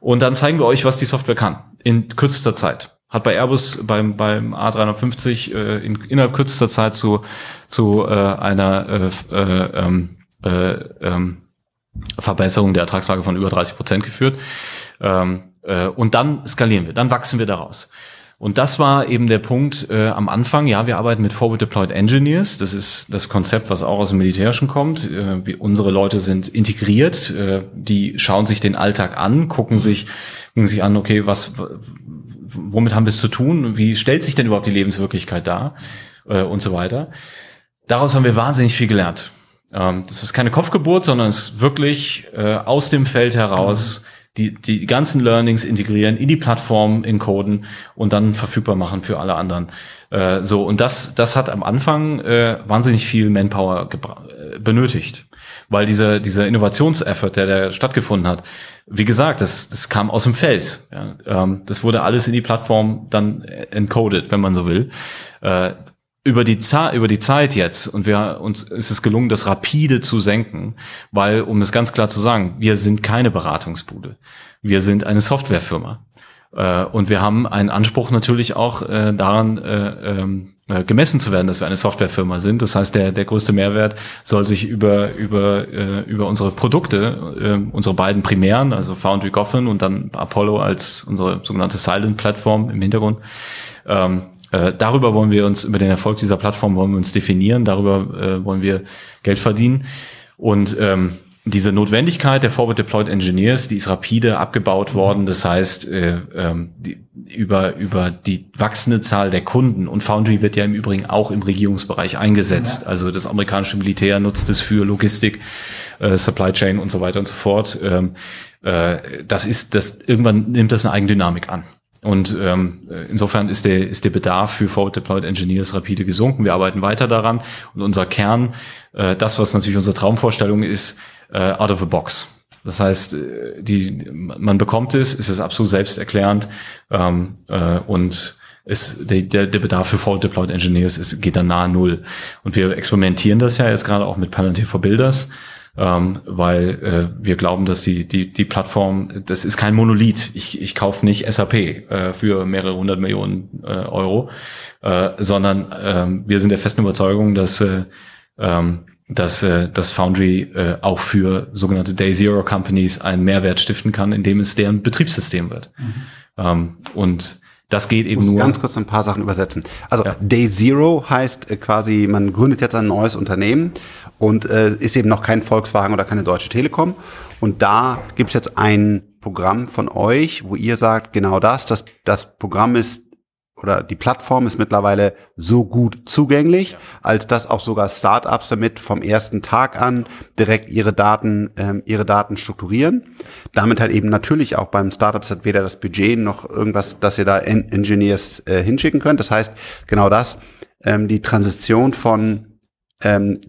Und dann zeigen wir euch, was die Software kann, in kürzester Zeit hat bei Airbus beim, beim A350 äh, in, innerhalb kürzester Zeit zu, zu äh, einer äh, äh, ähm, äh, ähm, Verbesserung der Ertragslage von über 30 Prozent geführt. Ähm, äh, und dann skalieren wir, dann wachsen wir daraus. Und das war eben der Punkt äh, am Anfang. Ja, wir arbeiten mit Forward Deployed Engineers. Das ist das Konzept, was auch aus dem Militärischen kommt. Äh, wir, unsere Leute sind integriert. Äh, die schauen sich den Alltag an, gucken sich, gucken sich an, okay, was, womit haben wir es zu tun? Wie stellt sich denn überhaupt die Lebenswirklichkeit dar? Äh, und so weiter. Daraus haben wir wahnsinnig viel gelernt. Ähm, das ist keine Kopfgeburt, sondern es ist wirklich äh, aus dem Feld heraus die, die ganzen Learnings integrieren, in die Plattform encoden und dann verfügbar machen für alle anderen. Äh, so, und das, das hat am Anfang äh, wahnsinnig viel Manpower äh, benötigt. Weil dieser, dieser Innovationseffort, der da stattgefunden hat, wie gesagt, das, das kam aus dem Feld. Ja, ähm, das wurde alles in die Plattform dann encoded, wenn man so will. Äh, über die, über die Zeit jetzt und wir uns ist es gelungen, das rapide zu senken, weil, um es ganz klar zu sagen, wir sind keine Beratungsbude. Wir sind eine Softwarefirma. Äh, und wir haben einen Anspruch natürlich auch äh, daran, äh, ähm, äh, gemessen zu werden, dass wir eine Softwarefirma sind. Das heißt, der, der größte Mehrwert soll sich über, über, äh, über unsere Produkte, äh, unsere beiden primären, also Foundry Goffin und dann Apollo als unsere sogenannte Silent-Plattform im Hintergrund, ähm, äh, darüber wollen wir uns, über den Erfolg dieser Plattform wollen wir uns definieren, darüber äh, wollen wir Geld verdienen. Und ähm, diese Notwendigkeit der Forward Deployed Engineers, die ist rapide abgebaut worden. Das heißt, äh, ähm, die, über, über die wachsende Zahl der Kunden und Foundry wird ja im Übrigen auch im Regierungsbereich eingesetzt. Ja. Also das amerikanische Militär nutzt es für Logistik, äh, Supply Chain und so weiter und so fort. Ähm, äh, das ist, das irgendwann nimmt das eine Eigendynamik an. Und ähm, insofern ist der, ist der Bedarf für Forward Deployed Engineers rapide gesunken. Wir arbeiten weiter daran. Und unser Kern, äh, das, was natürlich unsere Traumvorstellung ist, äh, out of the box. Das heißt, äh, die, man bekommt es, ist es absolut selbsterklärend ähm, äh, und ist der, der, Bedarf für Forward Deployed Engineers ist, geht dann nahe Null. Und wir experimentieren das ja jetzt gerade auch mit Palantir for Builders ähm, weil äh, wir glauben, dass die, die, die Plattform, das ist kein Monolith. Ich, ich kaufe nicht SAP äh, für mehrere hundert Millionen äh, Euro, äh, sondern äh, wir sind der festen Überzeugung, dass, äh, ähm, dass äh, das Foundry äh, auch für sogenannte Day Zero Companies einen Mehrwert stiften kann, indem es deren Betriebssystem wird. Mhm. Ähm, und das geht eben ich muss nur. ganz kurz ein paar Sachen übersetzen. Also ja. Day Zero heißt äh, quasi, man gründet jetzt ein neues Unternehmen und äh, ist eben noch kein Volkswagen oder keine Deutsche Telekom. Und da gibt es jetzt ein Programm von euch, wo ihr sagt, genau das, das, das Programm ist oder die Plattform ist mittlerweile so gut zugänglich, ja. als dass auch sogar Startups damit vom ersten Tag an direkt ihre Daten, ähm, ihre Daten strukturieren. Damit halt eben natürlich auch beim Startups hat weder das Budget noch irgendwas, dass ihr da en Engineers äh, hinschicken könnt. Das heißt, genau das, ähm, die Transition von ähm,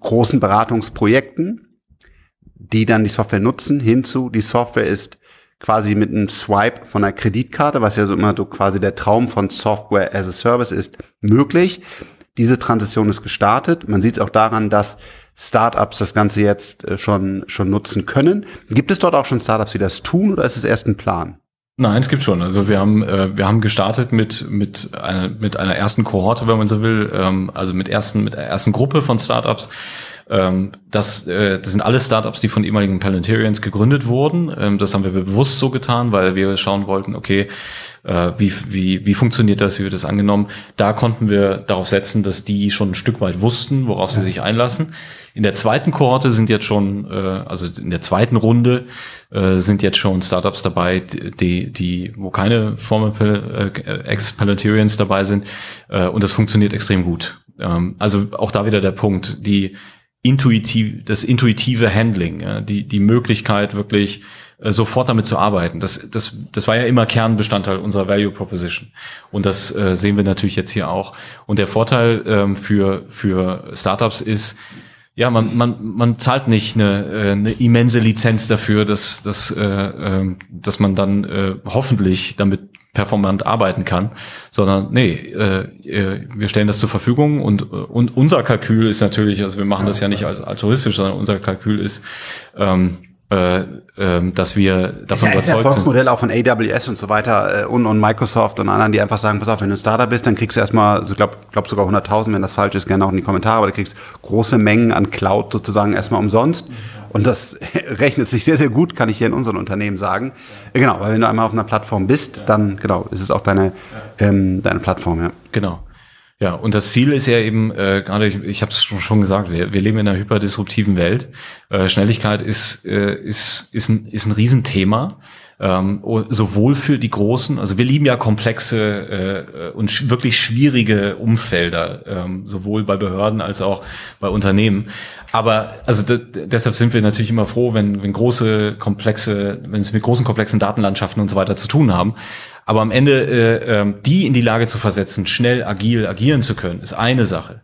großen Beratungsprojekten, die dann die Software nutzen, hinzu, die Software ist quasi mit einem Swipe von einer Kreditkarte, was ja so immer so quasi der Traum von Software as a Service ist, möglich. Diese Transition ist gestartet. Man sieht es auch daran, dass Startups das Ganze jetzt äh, schon, schon nutzen können. Gibt es dort auch schon Startups, die das tun oder ist es erst ein Plan? Nein, es gibt schon. Also wir haben äh, wir haben gestartet mit mit einer mit einer ersten Kohorte, wenn man so will, ähm, also mit ersten mit der ersten Gruppe von Startups. Ähm, das, äh, das sind alle Startups, die von ehemaligen Palantarians gegründet wurden. Ähm, das haben wir bewusst so getan, weil wir schauen wollten, okay, äh, wie, wie, wie funktioniert das, wie wird das angenommen. Da konnten wir darauf setzen, dass die schon ein Stück weit wussten, worauf sie sich einlassen. In der zweiten Kohorte sind jetzt schon, äh, also in der zweiten Runde äh, sind jetzt schon Startups dabei, die, die, wo keine former äh, Ex-Palanterians dabei sind. Äh, und das funktioniert extrem gut. Ähm, also auch da wieder der Punkt, die intuitiv, das intuitive Handling, ja, die, die Möglichkeit wirklich äh, sofort damit zu arbeiten. Das, das, das war ja immer Kernbestandteil unserer Value Proposition. Und das äh, sehen wir natürlich jetzt hier auch. Und der Vorteil ähm, für, für Startups ist, ja, man, man, man zahlt nicht eine, äh, eine immense Lizenz dafür, dass, dass, äh, ähm, dass man dann äh, hoffentlich damit performant arbeiten kann, sondern nee, äh, äh, wir stellen das zur Verfügung und, und unser Kalkül ist natürlich, also wir machen das ja nicht als altruistisch, sondern unser Kalkül ist, ähm, äh, äh, dass wir davon ja, überzeugt sind. Erfolgsmodell auch von AWS und so weiter äh, und, und Microsoft und anderen, die einfach sagen, pass auf, wenn du ein Startup bist, dann kriegst du erstmal, ich glaube glaub sogar 100.000, wenn das falsch ist, gerne auch in die Kommentare, aber du kriegst große Mengen an Cloud sozusagen erstmal umsonst. Und das rechnet sich sehr, sehr gut, kann ich hier in unseren Unternehmen sagen. Ja. Genau, weil wenn du einmal auf einer Plattform bist, ja. dann genau, ist es auch deine, ähm, deine Plattform, ja. Genau. Ja, und das Ziel ist ja eben, äh, gerade ich, ich habe es schon, schon gesagt, wir, wir leben in einer hyperdisruptiven Welt. Äh, Schnelligkeit ist, äh, ist, ist, ein, ist ein Riesenthema. Ähm, sowohl für die Großen, also wir lieben ja komplexe äh, und wirklich schwierige Umfelder, ähm, sowohl bei Behörden als auch bei Unternehmen. Aber also deshalb sind wir natürlich immer froh, wenn, wenn große, komplexe, wenn es mit großen, komplexen Datenlandschaften und so weiter zu tun haben. Aber am Ende äh, äh, die in die Lage zu versetzen, schnell, agil agieren zu können, ist eine Sache.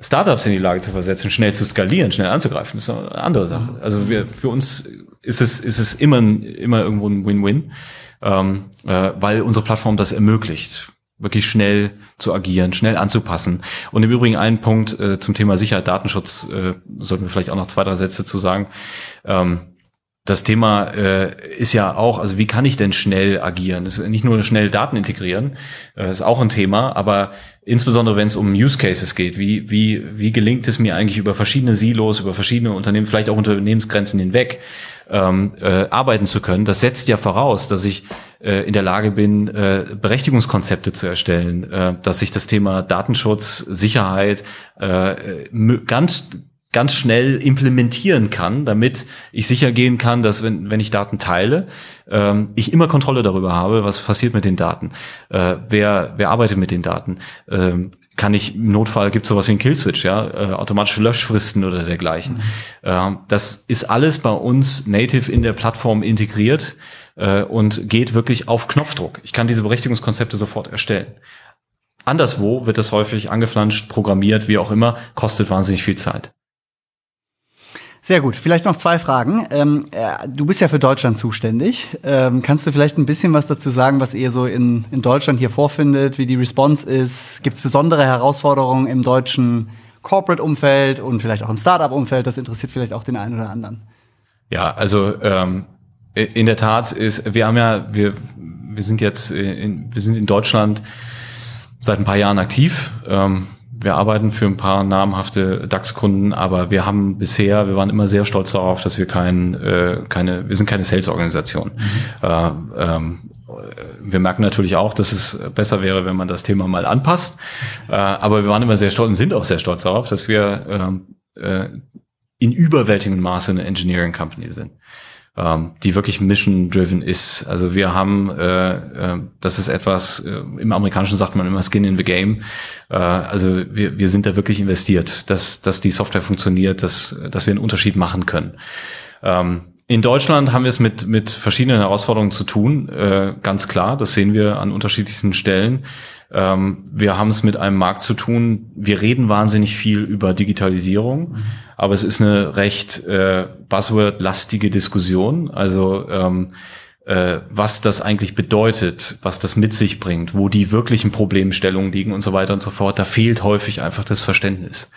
Startups in die Lage zu versetzen, schnell zu skalieren, schnell anzugreifen, ist eine andere Sache. Also wir, für uns ist es, ist es immer, immer irgendwo ein Win-Win, ähm, äh, weil unsere Plattform das ermöglicht wirklich schnell zu agieren, schnell anzupassen. Und im Übrigen ein Punkt äh, zum Thema Sicherheit, Datenschutz, äh, sollten wir vielleicht auch noch zwei, drei Sätze zu sagen. Ähm, das Thema äh, ist ja auch, also wie kann ich denn schnell agieren? Das ist nicht nur schnell Daten integrieren, äh, ist auch ein Thema, aber insbesondere wenn es um Use Cases geht, wie, wie, wie gelingt es mir eigentlich über verschiedene Silos, über verschiedene Unternehmen, vielleicht auch Unternehmensgrenzen hinweg, ähm, äh, arbeiten zu können, das setzt ja voraus, dass ich äh, in der Lage bin, äh, Berechtigungskonzepte zu erstellen, äh, dass ich das Thema Datenschutz, Sicherheit äh, ganz ganz schnell implementieren kann, damit ich sicher gehen kann, dass wenn, wenn ich Daten teile, ähm, ich immer Kontrolle darüber habe, was passiert mit den Daten, äh, wer, wer arbeitet mit den Daten, ähm, kann ich im Notfall gibt sowas wie ein Killswitch, ja, äh, automatische Löschfristen oder dergleichen. Mhm. Ähm, das ist alles bei uns native in der Plattform integriert äh, und geht wirklich auf Knopfdruck. Ich kann diese Berechtigungskonzepte sofort erstellen. Anderswo wird das häufig angeflanscht, programmiert, wie auch immer, kostet wahnsinnig viel Zeit. Sehr gut. Vielleicht noch zwei Fragen. Ähm, äh, du bist ja für Deutschland zuständig. Ähm, kannst du vielleicht ein bisschen was dazu sagen, was ihr so in, in Deutschland hier vorfindet, wie die Response ist? Gibt es besondere Herausforderungen im deutschen Corporate-Umfeld und vielleicht auch im Startup-Umfeld? Das interessiert vielleicht auch den einen oder anderen. Ja, also ähm, in der Tat ist, wir haben ja, wir, wir sind jetzt, in, wir sind in Deutschland seit ein paar Jahren aktiv. Ähm, wir arbeiten für ein paar namhafte DAX-Kunden, aber wir haben bisher, wir waren immer sehr stolz darauf, dass wir kein, äh, keine, wir sind keine Sales-Organisation. Mhm. Äh, ähm, wir merken natürlich auch, dass es besser wäre, wenn man das Thema mal anpasst. Äh, aber wir waren immer sehr stolz und sind auch sehr stolz darauf, dass wir ähm, äh, in überwältigem Maße eine Engineering Company sind ähm, die wirklich mission-driven ist. Also wir haben, äh, äh, das ist etwas, äh, im Amerikanischen sagt man immer Skin in the Game. Äh, also wir, wir sind da wirklich investiert, dass, dass die Software funktioniert, dass, dass wir einen Unterschied machen können. Ähm, in Deutschland haben wir es mit, mit verschiedenen Herausforderungen zu tun, äh, ganz klar. Das sehen wir an unterschiedlichsten Stellen. Ähm, wir haben es mit einem Markt zu tun. Wir reden wahnsinnig viel über Digitalisierung. Mhm aber es ist eine recht äh, buzzword-lastige Diskussion. Also ähm, äh, was das eigentlich bedeutet, was das mit sich bringt, wo die wirklichen Problemstellungen liegen und so weiter und so fort. Da fehlt häufig einfach das Verständnis.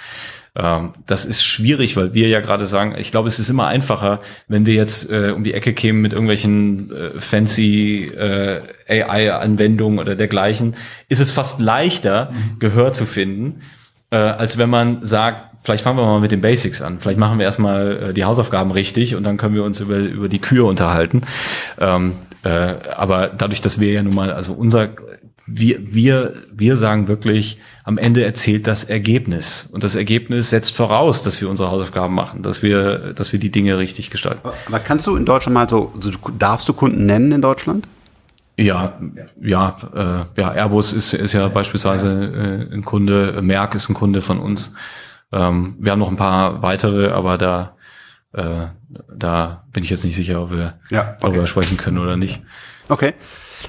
Ähm, das ist schwierig, weil wir ja gerade sagen, ich glaube, es ist immer einfacher, wenn wir jetzt äh, um die Ecke kämen mit irgendwelchen äh, fancy äh, AI-Anwendungen oder dergleichen, ist es fast leichter, mhm. Gehör zu finden, äh, als wenn man sagt, vielleicht fangen wir mal mit den Basics an. Vielleicht machen wir erstmal äh, die Hausaufgaben richtig und dann können wir uns über, über die Kühe unterhalten. Ähm, äh, aber dadurch, dass wir ja nun mal, also unser, wir, wir, wir sagen wirklich, am Ende erzählt das Ergebnis. Und das Ergebnis setzt voraus, dass wir unsere Hausaufgaben machen, dass wir, dass wir die Dinge richtig gestalten. Aber kannst du in Deutschland mal so, so darfst du Kunden nennen in Deutschland? Ja, ja, äh, ja, Airbus ist, ist ja beispielsweise äh, ein Kunde, Merck ist ein Kunde von uns. Ähm, wir haben noch ein paar weitere, aber da, äh, da bin ich jetzt nicht sicher, ob wir ja, okay. darüber sprechen können oder nicht. Okay.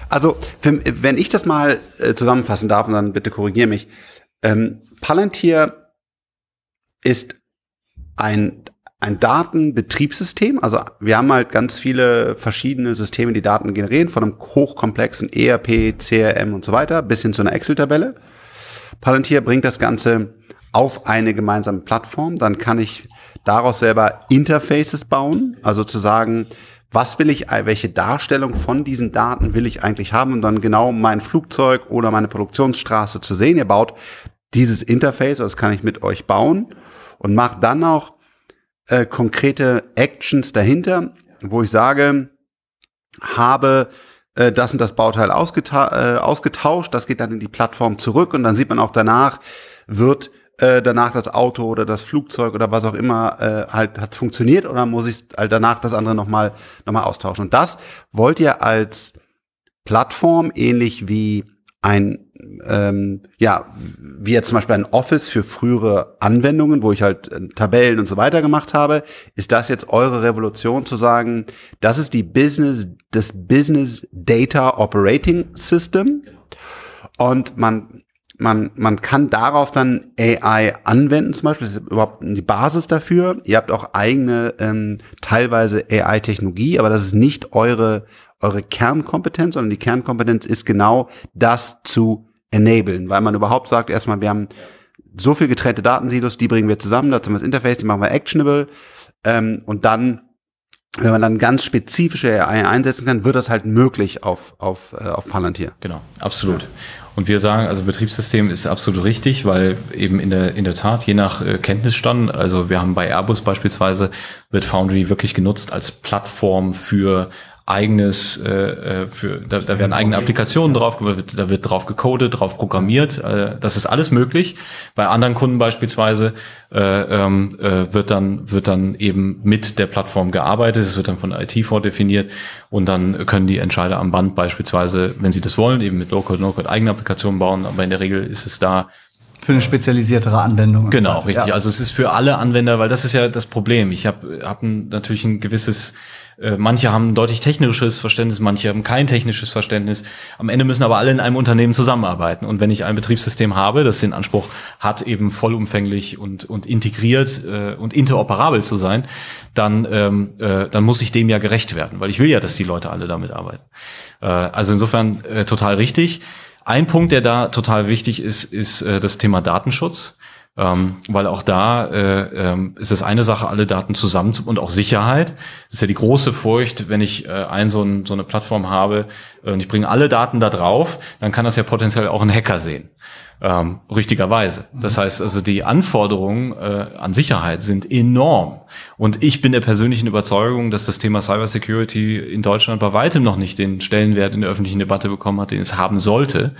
Also, für, wenn ich das mal äh, zusammenfassen darf, und dann bitte korrigiere mich. Ähm, Palantir ist ein, ein Datenbetriebssystem. Also wir haben halt ganz viele verschiedene Systeme, die Daten generieren, von einem hochkomplexen ERP, CRM und so weiter, bis hin zu einer Excel-Tabelle. Palantir bringt das Ganze auf eine gemeinsame Plattform. Dann kann ich daraus selber Interfaces bauen, also zu sagen, was will ich, welche Darstellung von diesen Daten will ich eigentlich haben, um dann genau mein Flugzeug oder meine Produktionsstraße zu sehen. Ihr baut dieses Interface, das kann ich mit euch bauen und macht dann auch äh, konkrete Actions dahinter, wo ich sage, habe äh, das und das Bauteil ausgeta äh, ausgetauscht, das geht dann in die Plattform zurück und dann sieht man auch danach, wird äh, danach das Auto oder das Flugzeug oder was auch immer äh, halt hat funktioniert oder muss ich halt danach das andere nochmal noch mal austauschen? Und das wollt ihr als Plattform ähnlich wie ein ähm, ja, wie jetzt zum Beispiel ein Office für frühere Anwendungen, wo ich halt äh, Tabellen und so weiter gemacht habe, ist das jetzt eure Revolution zu sagen, das ist die Business, das Business Data Operating System und man man, man kann darauf dann AI anwenden, zum Beispiel, das ist überhaupt die Basis dafür. Ihr habt auch eigene, ähm, teilweise AI-Technologie, aber das ist nicht eure, eure Kernkompetenz, sondern die Kernkompetenz ist genau das zu enablen, weil man überhaupt sagt, erstmal, wir haben so viel getrennte Datensilos, die bringen wir zusammen, dazu haben wir das Interface, die machen wir actionable ähm, und dann wenn man dann ganz spezifische AI einsetzen kann, wird das halt möglich auf, auf, äh, auf Palantir. Genau, absolut. Und wir sagen, also Betriebssystem ist absolut richtig, weil eben in der, in der Tat, je nach äh, Kenntnisstand, also wir haben bei Airbus beispielsweise, wird Foundry wirklich genutzt als Plattform für eigenes, äh, äh, für, da, da werden eigene Applikationen drauf, da wird drauf gecodet, drauf programmiert. Äh, das ist alles möglich. Bei anderen Kunden beispielsweise äh, ähm, äh, wird dann wird dann eben mit der Plattform gearbeitet. Es wird dann von IT vordefiniert und dann können die Entscheider am Band beispielsweise, wenn sie das wollen, eben mit Low-Code, No-Code eigene Applikationen bauen. Aber in der Regel ist es da für eine spezialisiertere Anwendung. Genau, richtig. Ja. Also es ist für alle Anwender, weil das ist ja das Problem. Ich habe hab natürlich ein gewisses äh, manche haben deutlich technisches Verständnis, manche haben kein technisches Verständnis. Am Ende müssen aber alle in einem Unternehmen zusammenarbeiten. Und wenn ich ein Betriebssystem habe, das den Anspruch hat, eben vollumfänglich und, und integriert äh, und interoperabel zu sein, dann, ähm, äh, dann muss ich dem ja gerecht werden, weil ich will ja, dass die Leute alle damit arbeiten. Äh, also insofern äh, total richtig. Ein Punkt, der da total wichtig ist, ist äh, das Thema Datenschutz. Ähm, weil auch da äh, ähm, ist es eine Sache, alle Daten zusammen zu, und auch Sicherheit. Das ist ja die große Furcht, wenn ich äh, ein, so, ein, so eine Plattform habe äh, und ich bringe alle Daten da drauf, dann kann das ja potenziell auch ein Hacker sehen. Ähm, richtigerweise. Das heißt also, die Anforderungen äh, an Sicherheit sind enorm. Und ich bin der persönlichen Überzeugung, dass das Thema Cybersecurity in Deutschland bei weitem noch nicht den Stellenwert in der öffentlichen Debatte bekommen hat, den es haben sollte.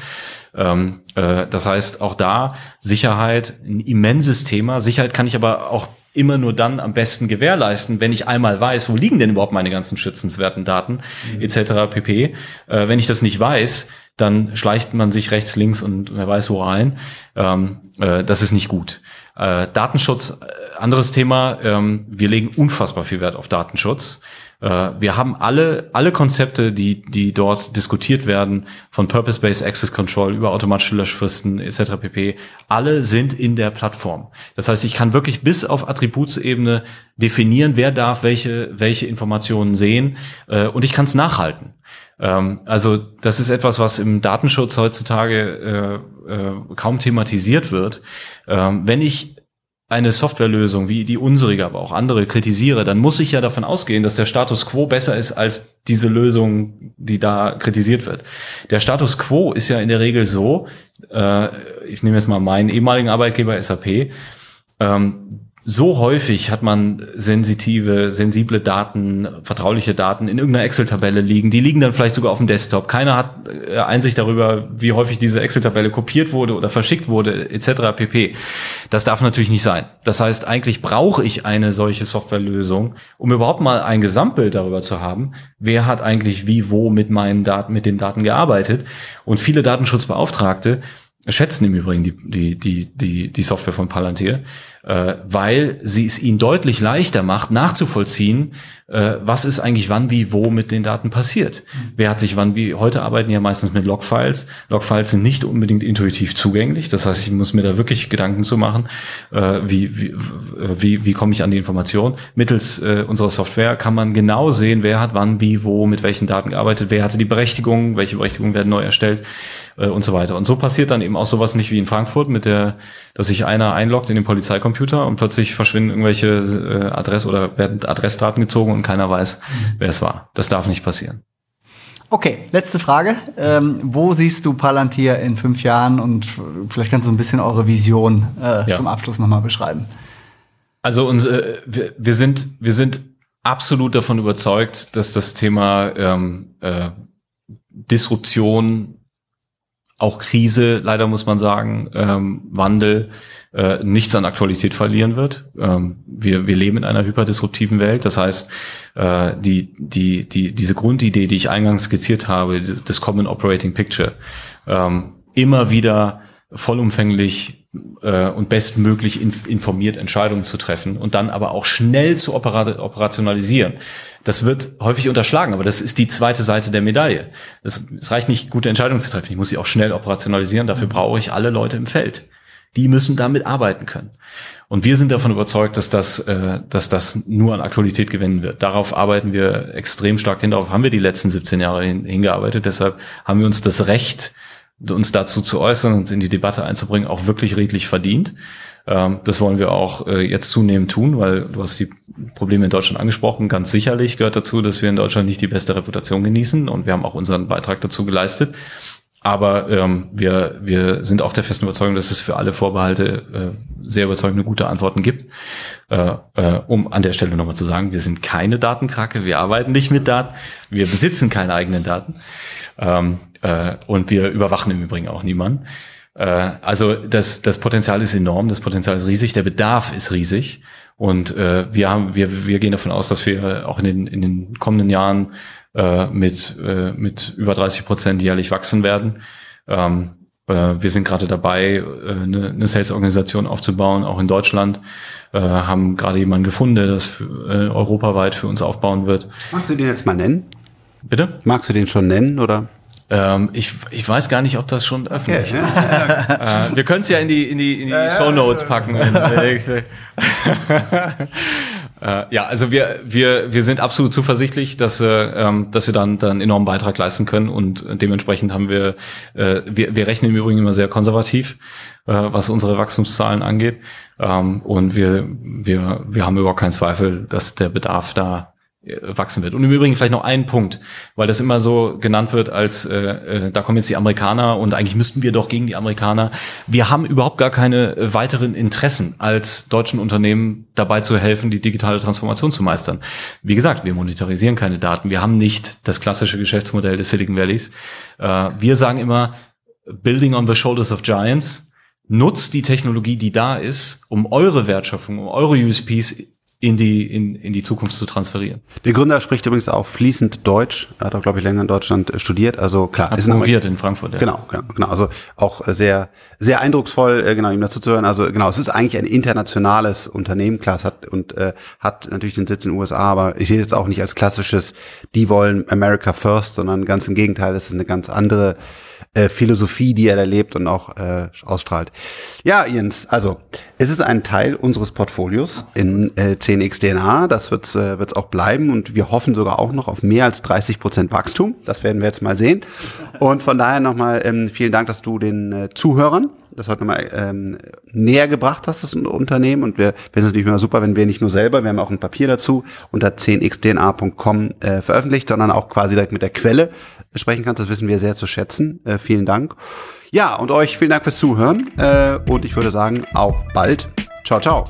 Ähm, äh, das heißt, auch da Sicherheit ein immenses Thema. Sicherheit kann ich aber auch immer nur dann am besten gewährleisten, wenn ich einmal weiß, wo liegen denn überhaupt meine ganzen schützenswerten Daten mhm. etc. pp. Äh, wenn ich das nicht weiß, dann schleicht man sich rechts, links und wer weiß wo rein. Ähm, äh, das ist nicht gut. Äh, Datenschutz, äh, anderes Thema. Ähm, wir legen unfassbar viel Wert auf Datenschutz. Äh, wir haben alle, alle Konzepte, die, die dort diskutiert werden, von Purpose-Based Access Control über automatische Löschfristen etc. pp. Alle sind in der Plattform. Das heißt, ich kann wirklich bis auf Attributsebene definieren, wer darf welche, welche Informationen sehen äh, und ich kann es nachhalten. Ähm, also das ist etwas, was im Datenschutz heutzutage äh, äh, kaum thematisiert wird. Ähm, wenn ich eine Softwarelösung wie die unsere, aber auch andere kritisiere, dann muss ich ja davon ausgehen, dass der Status quo besser ist als diese Lösung, die da kritisiert wird. Der Status quo ist ja in der Regel so, äh, ich nehme jetzt mal meinen ehemaligen Arbeitgeber SAP, ähm, so häufig hat man sensitive, sensible Daten, vertrauliche Daten in irgendeiner Excel-Tabelle liegen. Die liegen dann vielleicht sogar auf dem Desktop. Keiner hat äh, Einsicht darüber, wie häufig diese Excel-Tabelle kopiert wurde oder verschickt wurde, etc. pp. Das darf natürlich nicht sein. Das heißt, eigentlich brauche ich eine solche Softwarelösung, um überhaupt mal ein Gesamtbild darüber zu haben, wer hat eigentlich wie, wo mit meinen Daten, mit den Daten gearbeitet. Und viele Datenschutzbeauftragte schätzen im Übrigen die, die, die, die, die Software von Palantir, äh, weil sie es ihnen deutlich leichter macht, nachzuvollziehen, äh, was ist eigentlich wann, wie, wo mit den Daten passiert. Mhm. Wer hat sich wann, wie, heute arbeiten ja meistens mit Logfiles. Logfiles sind nicht unbedingt intuitiv zugänglich. Das heißt, ich muss mir da wirklich Gedanken zu machen, äh, wie, wie, wie, wie komme ich an die Information. Mittels äh, unserer Software kann man genau sehen, wer hat wann, wie, wo, mit welchen Daten gearbeitet, wer hatte die Berechtigung, welche Berechtigungen werden neu erstellt äh, und so weiter. Und so passiert dann eben auch sowas nicht wie in Frankfurt mit der, dass sich einer einloggt in den Polizeicomputer und plötzlich verschwinden irgendwelche äh, Adress oder werden Adressdaten gezogen und keiner weiß, wer es war. Das darf nicht passieren. Okay, letzte Frage. Ähm, wo siehst du Palantir in fünf Jahren und vielleicht kannst du ein bisschen eure Vision äh, ja. zum Abschluss nochmal beschreiben? Also uns, äh, wir, wir, sind, wir sind absolut davon überzeugt, dass das Thema ähm, äh, Disruption auch Krise, leider muss man sagen, ähm, Wandel äh, nichts an Aktualität verlieren wird. Ähm, wir, wir leben in einer hyperdisruptiven Welt. Das heißt, äh, die, die, die, diese Grundidee, die ich eingangs skizziert habe, das Common Operating Picture, ähm, immer wieder vollumfänglich äh, und bestmöglich in, informiert Entscheidungen zu treffen und dann aber auch schnell zu opera operationalisieren. Das wird häufig unterschlagen, aber das ist die zweite Seite der Medaille. Es, es reicht nicht, gute Entscheidungen zu treffen. Ich muss sie auch schnell operationalisieren. Dafür mhm. brauche ich alle Leute im Feld. Die müssen damit arbeiten können. Und wir sind davon überzeugt, dass das, äh, dass das nur an Aktualität gewinnen wird. Darauf arbeiten wir extrem stark hin. Darauf haben wir die letzten 17 Jahre hin, hingearbeitet. Deshalb haben wir uns das Recht, uns dazu zu äußern, uns in die Debatte einzubringen, auch wirklich redlich verdient. Ähm, das wollen wir auch äh, jetzt zunehmend tun, weil du hast die Probleme in Deutschland angesprochen. Ganz sicherlich gehört dazu, dass wir in Deutschland nicht die beste Reputation genießen und wir haben auch unseren Beitrag dazu geleistet. Aber ähm, wir, wir sind auch der festen Überzeugung, dass es für alle Vorbehalte äh, sehr überzeugende gute Antworten gibt. Äh, äh, um an der Stelle nochmal zu sagen, wir sind keine Datenkrake, wir arbeiten nicht mit Daten, wir besitzen keine eigenen Daten. Ähm, äh, und wir überwachen im Übrigen auch niemanden. Äh, also das, das Potenzial ist enorm, das Potenzial ist riesig, der Bedarf ist riesig. Und äh, wir, haben, wir, wir gehen davon aus, dass wir auch in den, in den kommenden Jahren äh, mit, äh, mit über 30 Prozent jährlich wachsen werden. Ähm, äh, wir sind gerade dabei, äh, eine, Sales-Organisation aufzubauen, auch in Deutschland. Äh, haben gerade jemanden gefunden, der das europaweit für uns aufbauen wird. Magst du den jetzt mal nennen? Bitte? Magst du den schon nennen oder? Ähm, ich, ich weiß gar nicht, ob das schon öffentlich okay. ist. äh, wir können es ja in die, in die, in die ja, Show Notes packen. äh, ja, also wir, wir, wir sind absolut zuversichtlich, dass, äh, ähm, dass wir dann, dann einen enormen Beitrag leisten können und dementsprechend haben wir, äh, wir, wir rechnen im Übrigen immer sehr konservativ, äh, was unsere Wachstumszahlen angeht. Ähm, und wir, wir, wir haben überhaupt keinen Zweifel, dass der Bedarf da wachsen wird. Und im Übrigen vielleicht noch ein Punkt, weil das immer so genannt wird, als äh, äh, da kommen jetzt die Amerikaner und eigentlich müssten wir doch gegen die Amerikaner. Wir haben überhaupt gar keine äh, weiteren Interessen als deutschen Unternehmen dabei zu helfen, die digitale Transformation zu meistern. Wie gesagt, wir monetarisieren keine Daten. Wir haben nicht das klassische Geschäftsmodell des Silicon Valleys. Äh, wir sagen immer, building on the shoulders of giants. Nutzt die Technologie, die da ist, um eure Wertschöpfung, um eure USPs in die, in, in die Zukunft zu transferieren. Der Gründer spricht übrigens auch fließend Deutsch. Er hat auch, glaube ich, länger in Deutschland äh, studiert. Also klar, hat ist promoviert in Frankfurt. Ja. Genau, genau, genau. Also auch äh, sehr, sehr eindrucksvoll, äh, genau, ihm dazu zu hören. Also genau, es ist eigentlich ein internationales Unternehmen. Klar, es hat und äh, hat natürlich den Sitz in den USA, aber ich sehe es jetzt auch nicht als klassisches, die wollen America First, sondern ganz im Gegenteil, es ist eine ganz andere äh, Philosophie, die er da lebt und auch äh, ausstrahlt. Ja, Jens, also es ist ein Teil unseres Portfolios in äh, 10x DNA. Das wird es äh, wird's auch bleiben und wir hoffen sogar auch noch auf mehr als 30 Prozent Wachstum. Das werden wir jetzt mal sehen. Und von daher nochmal ähm, vielen Dank, dass du den äh, Zuhörern das heute nochmal ähm, näher gebracht hast, das Unternehmen. Und wir finden es natürlich immer super, wenn wir nicht nur selber, wir haben auch ein Papier dazu unter 10xdna.com äh, veröffentlicht, sondern auch quasi direkt mit der Quelle sprechen kannst. Das wissen wir sehr zu schätzen. Äh, vielen Dank. Ja, und euch vielen Dank fürs Zuhören. Äh, und ich würde sagen, auf bald. Ciao, ciao.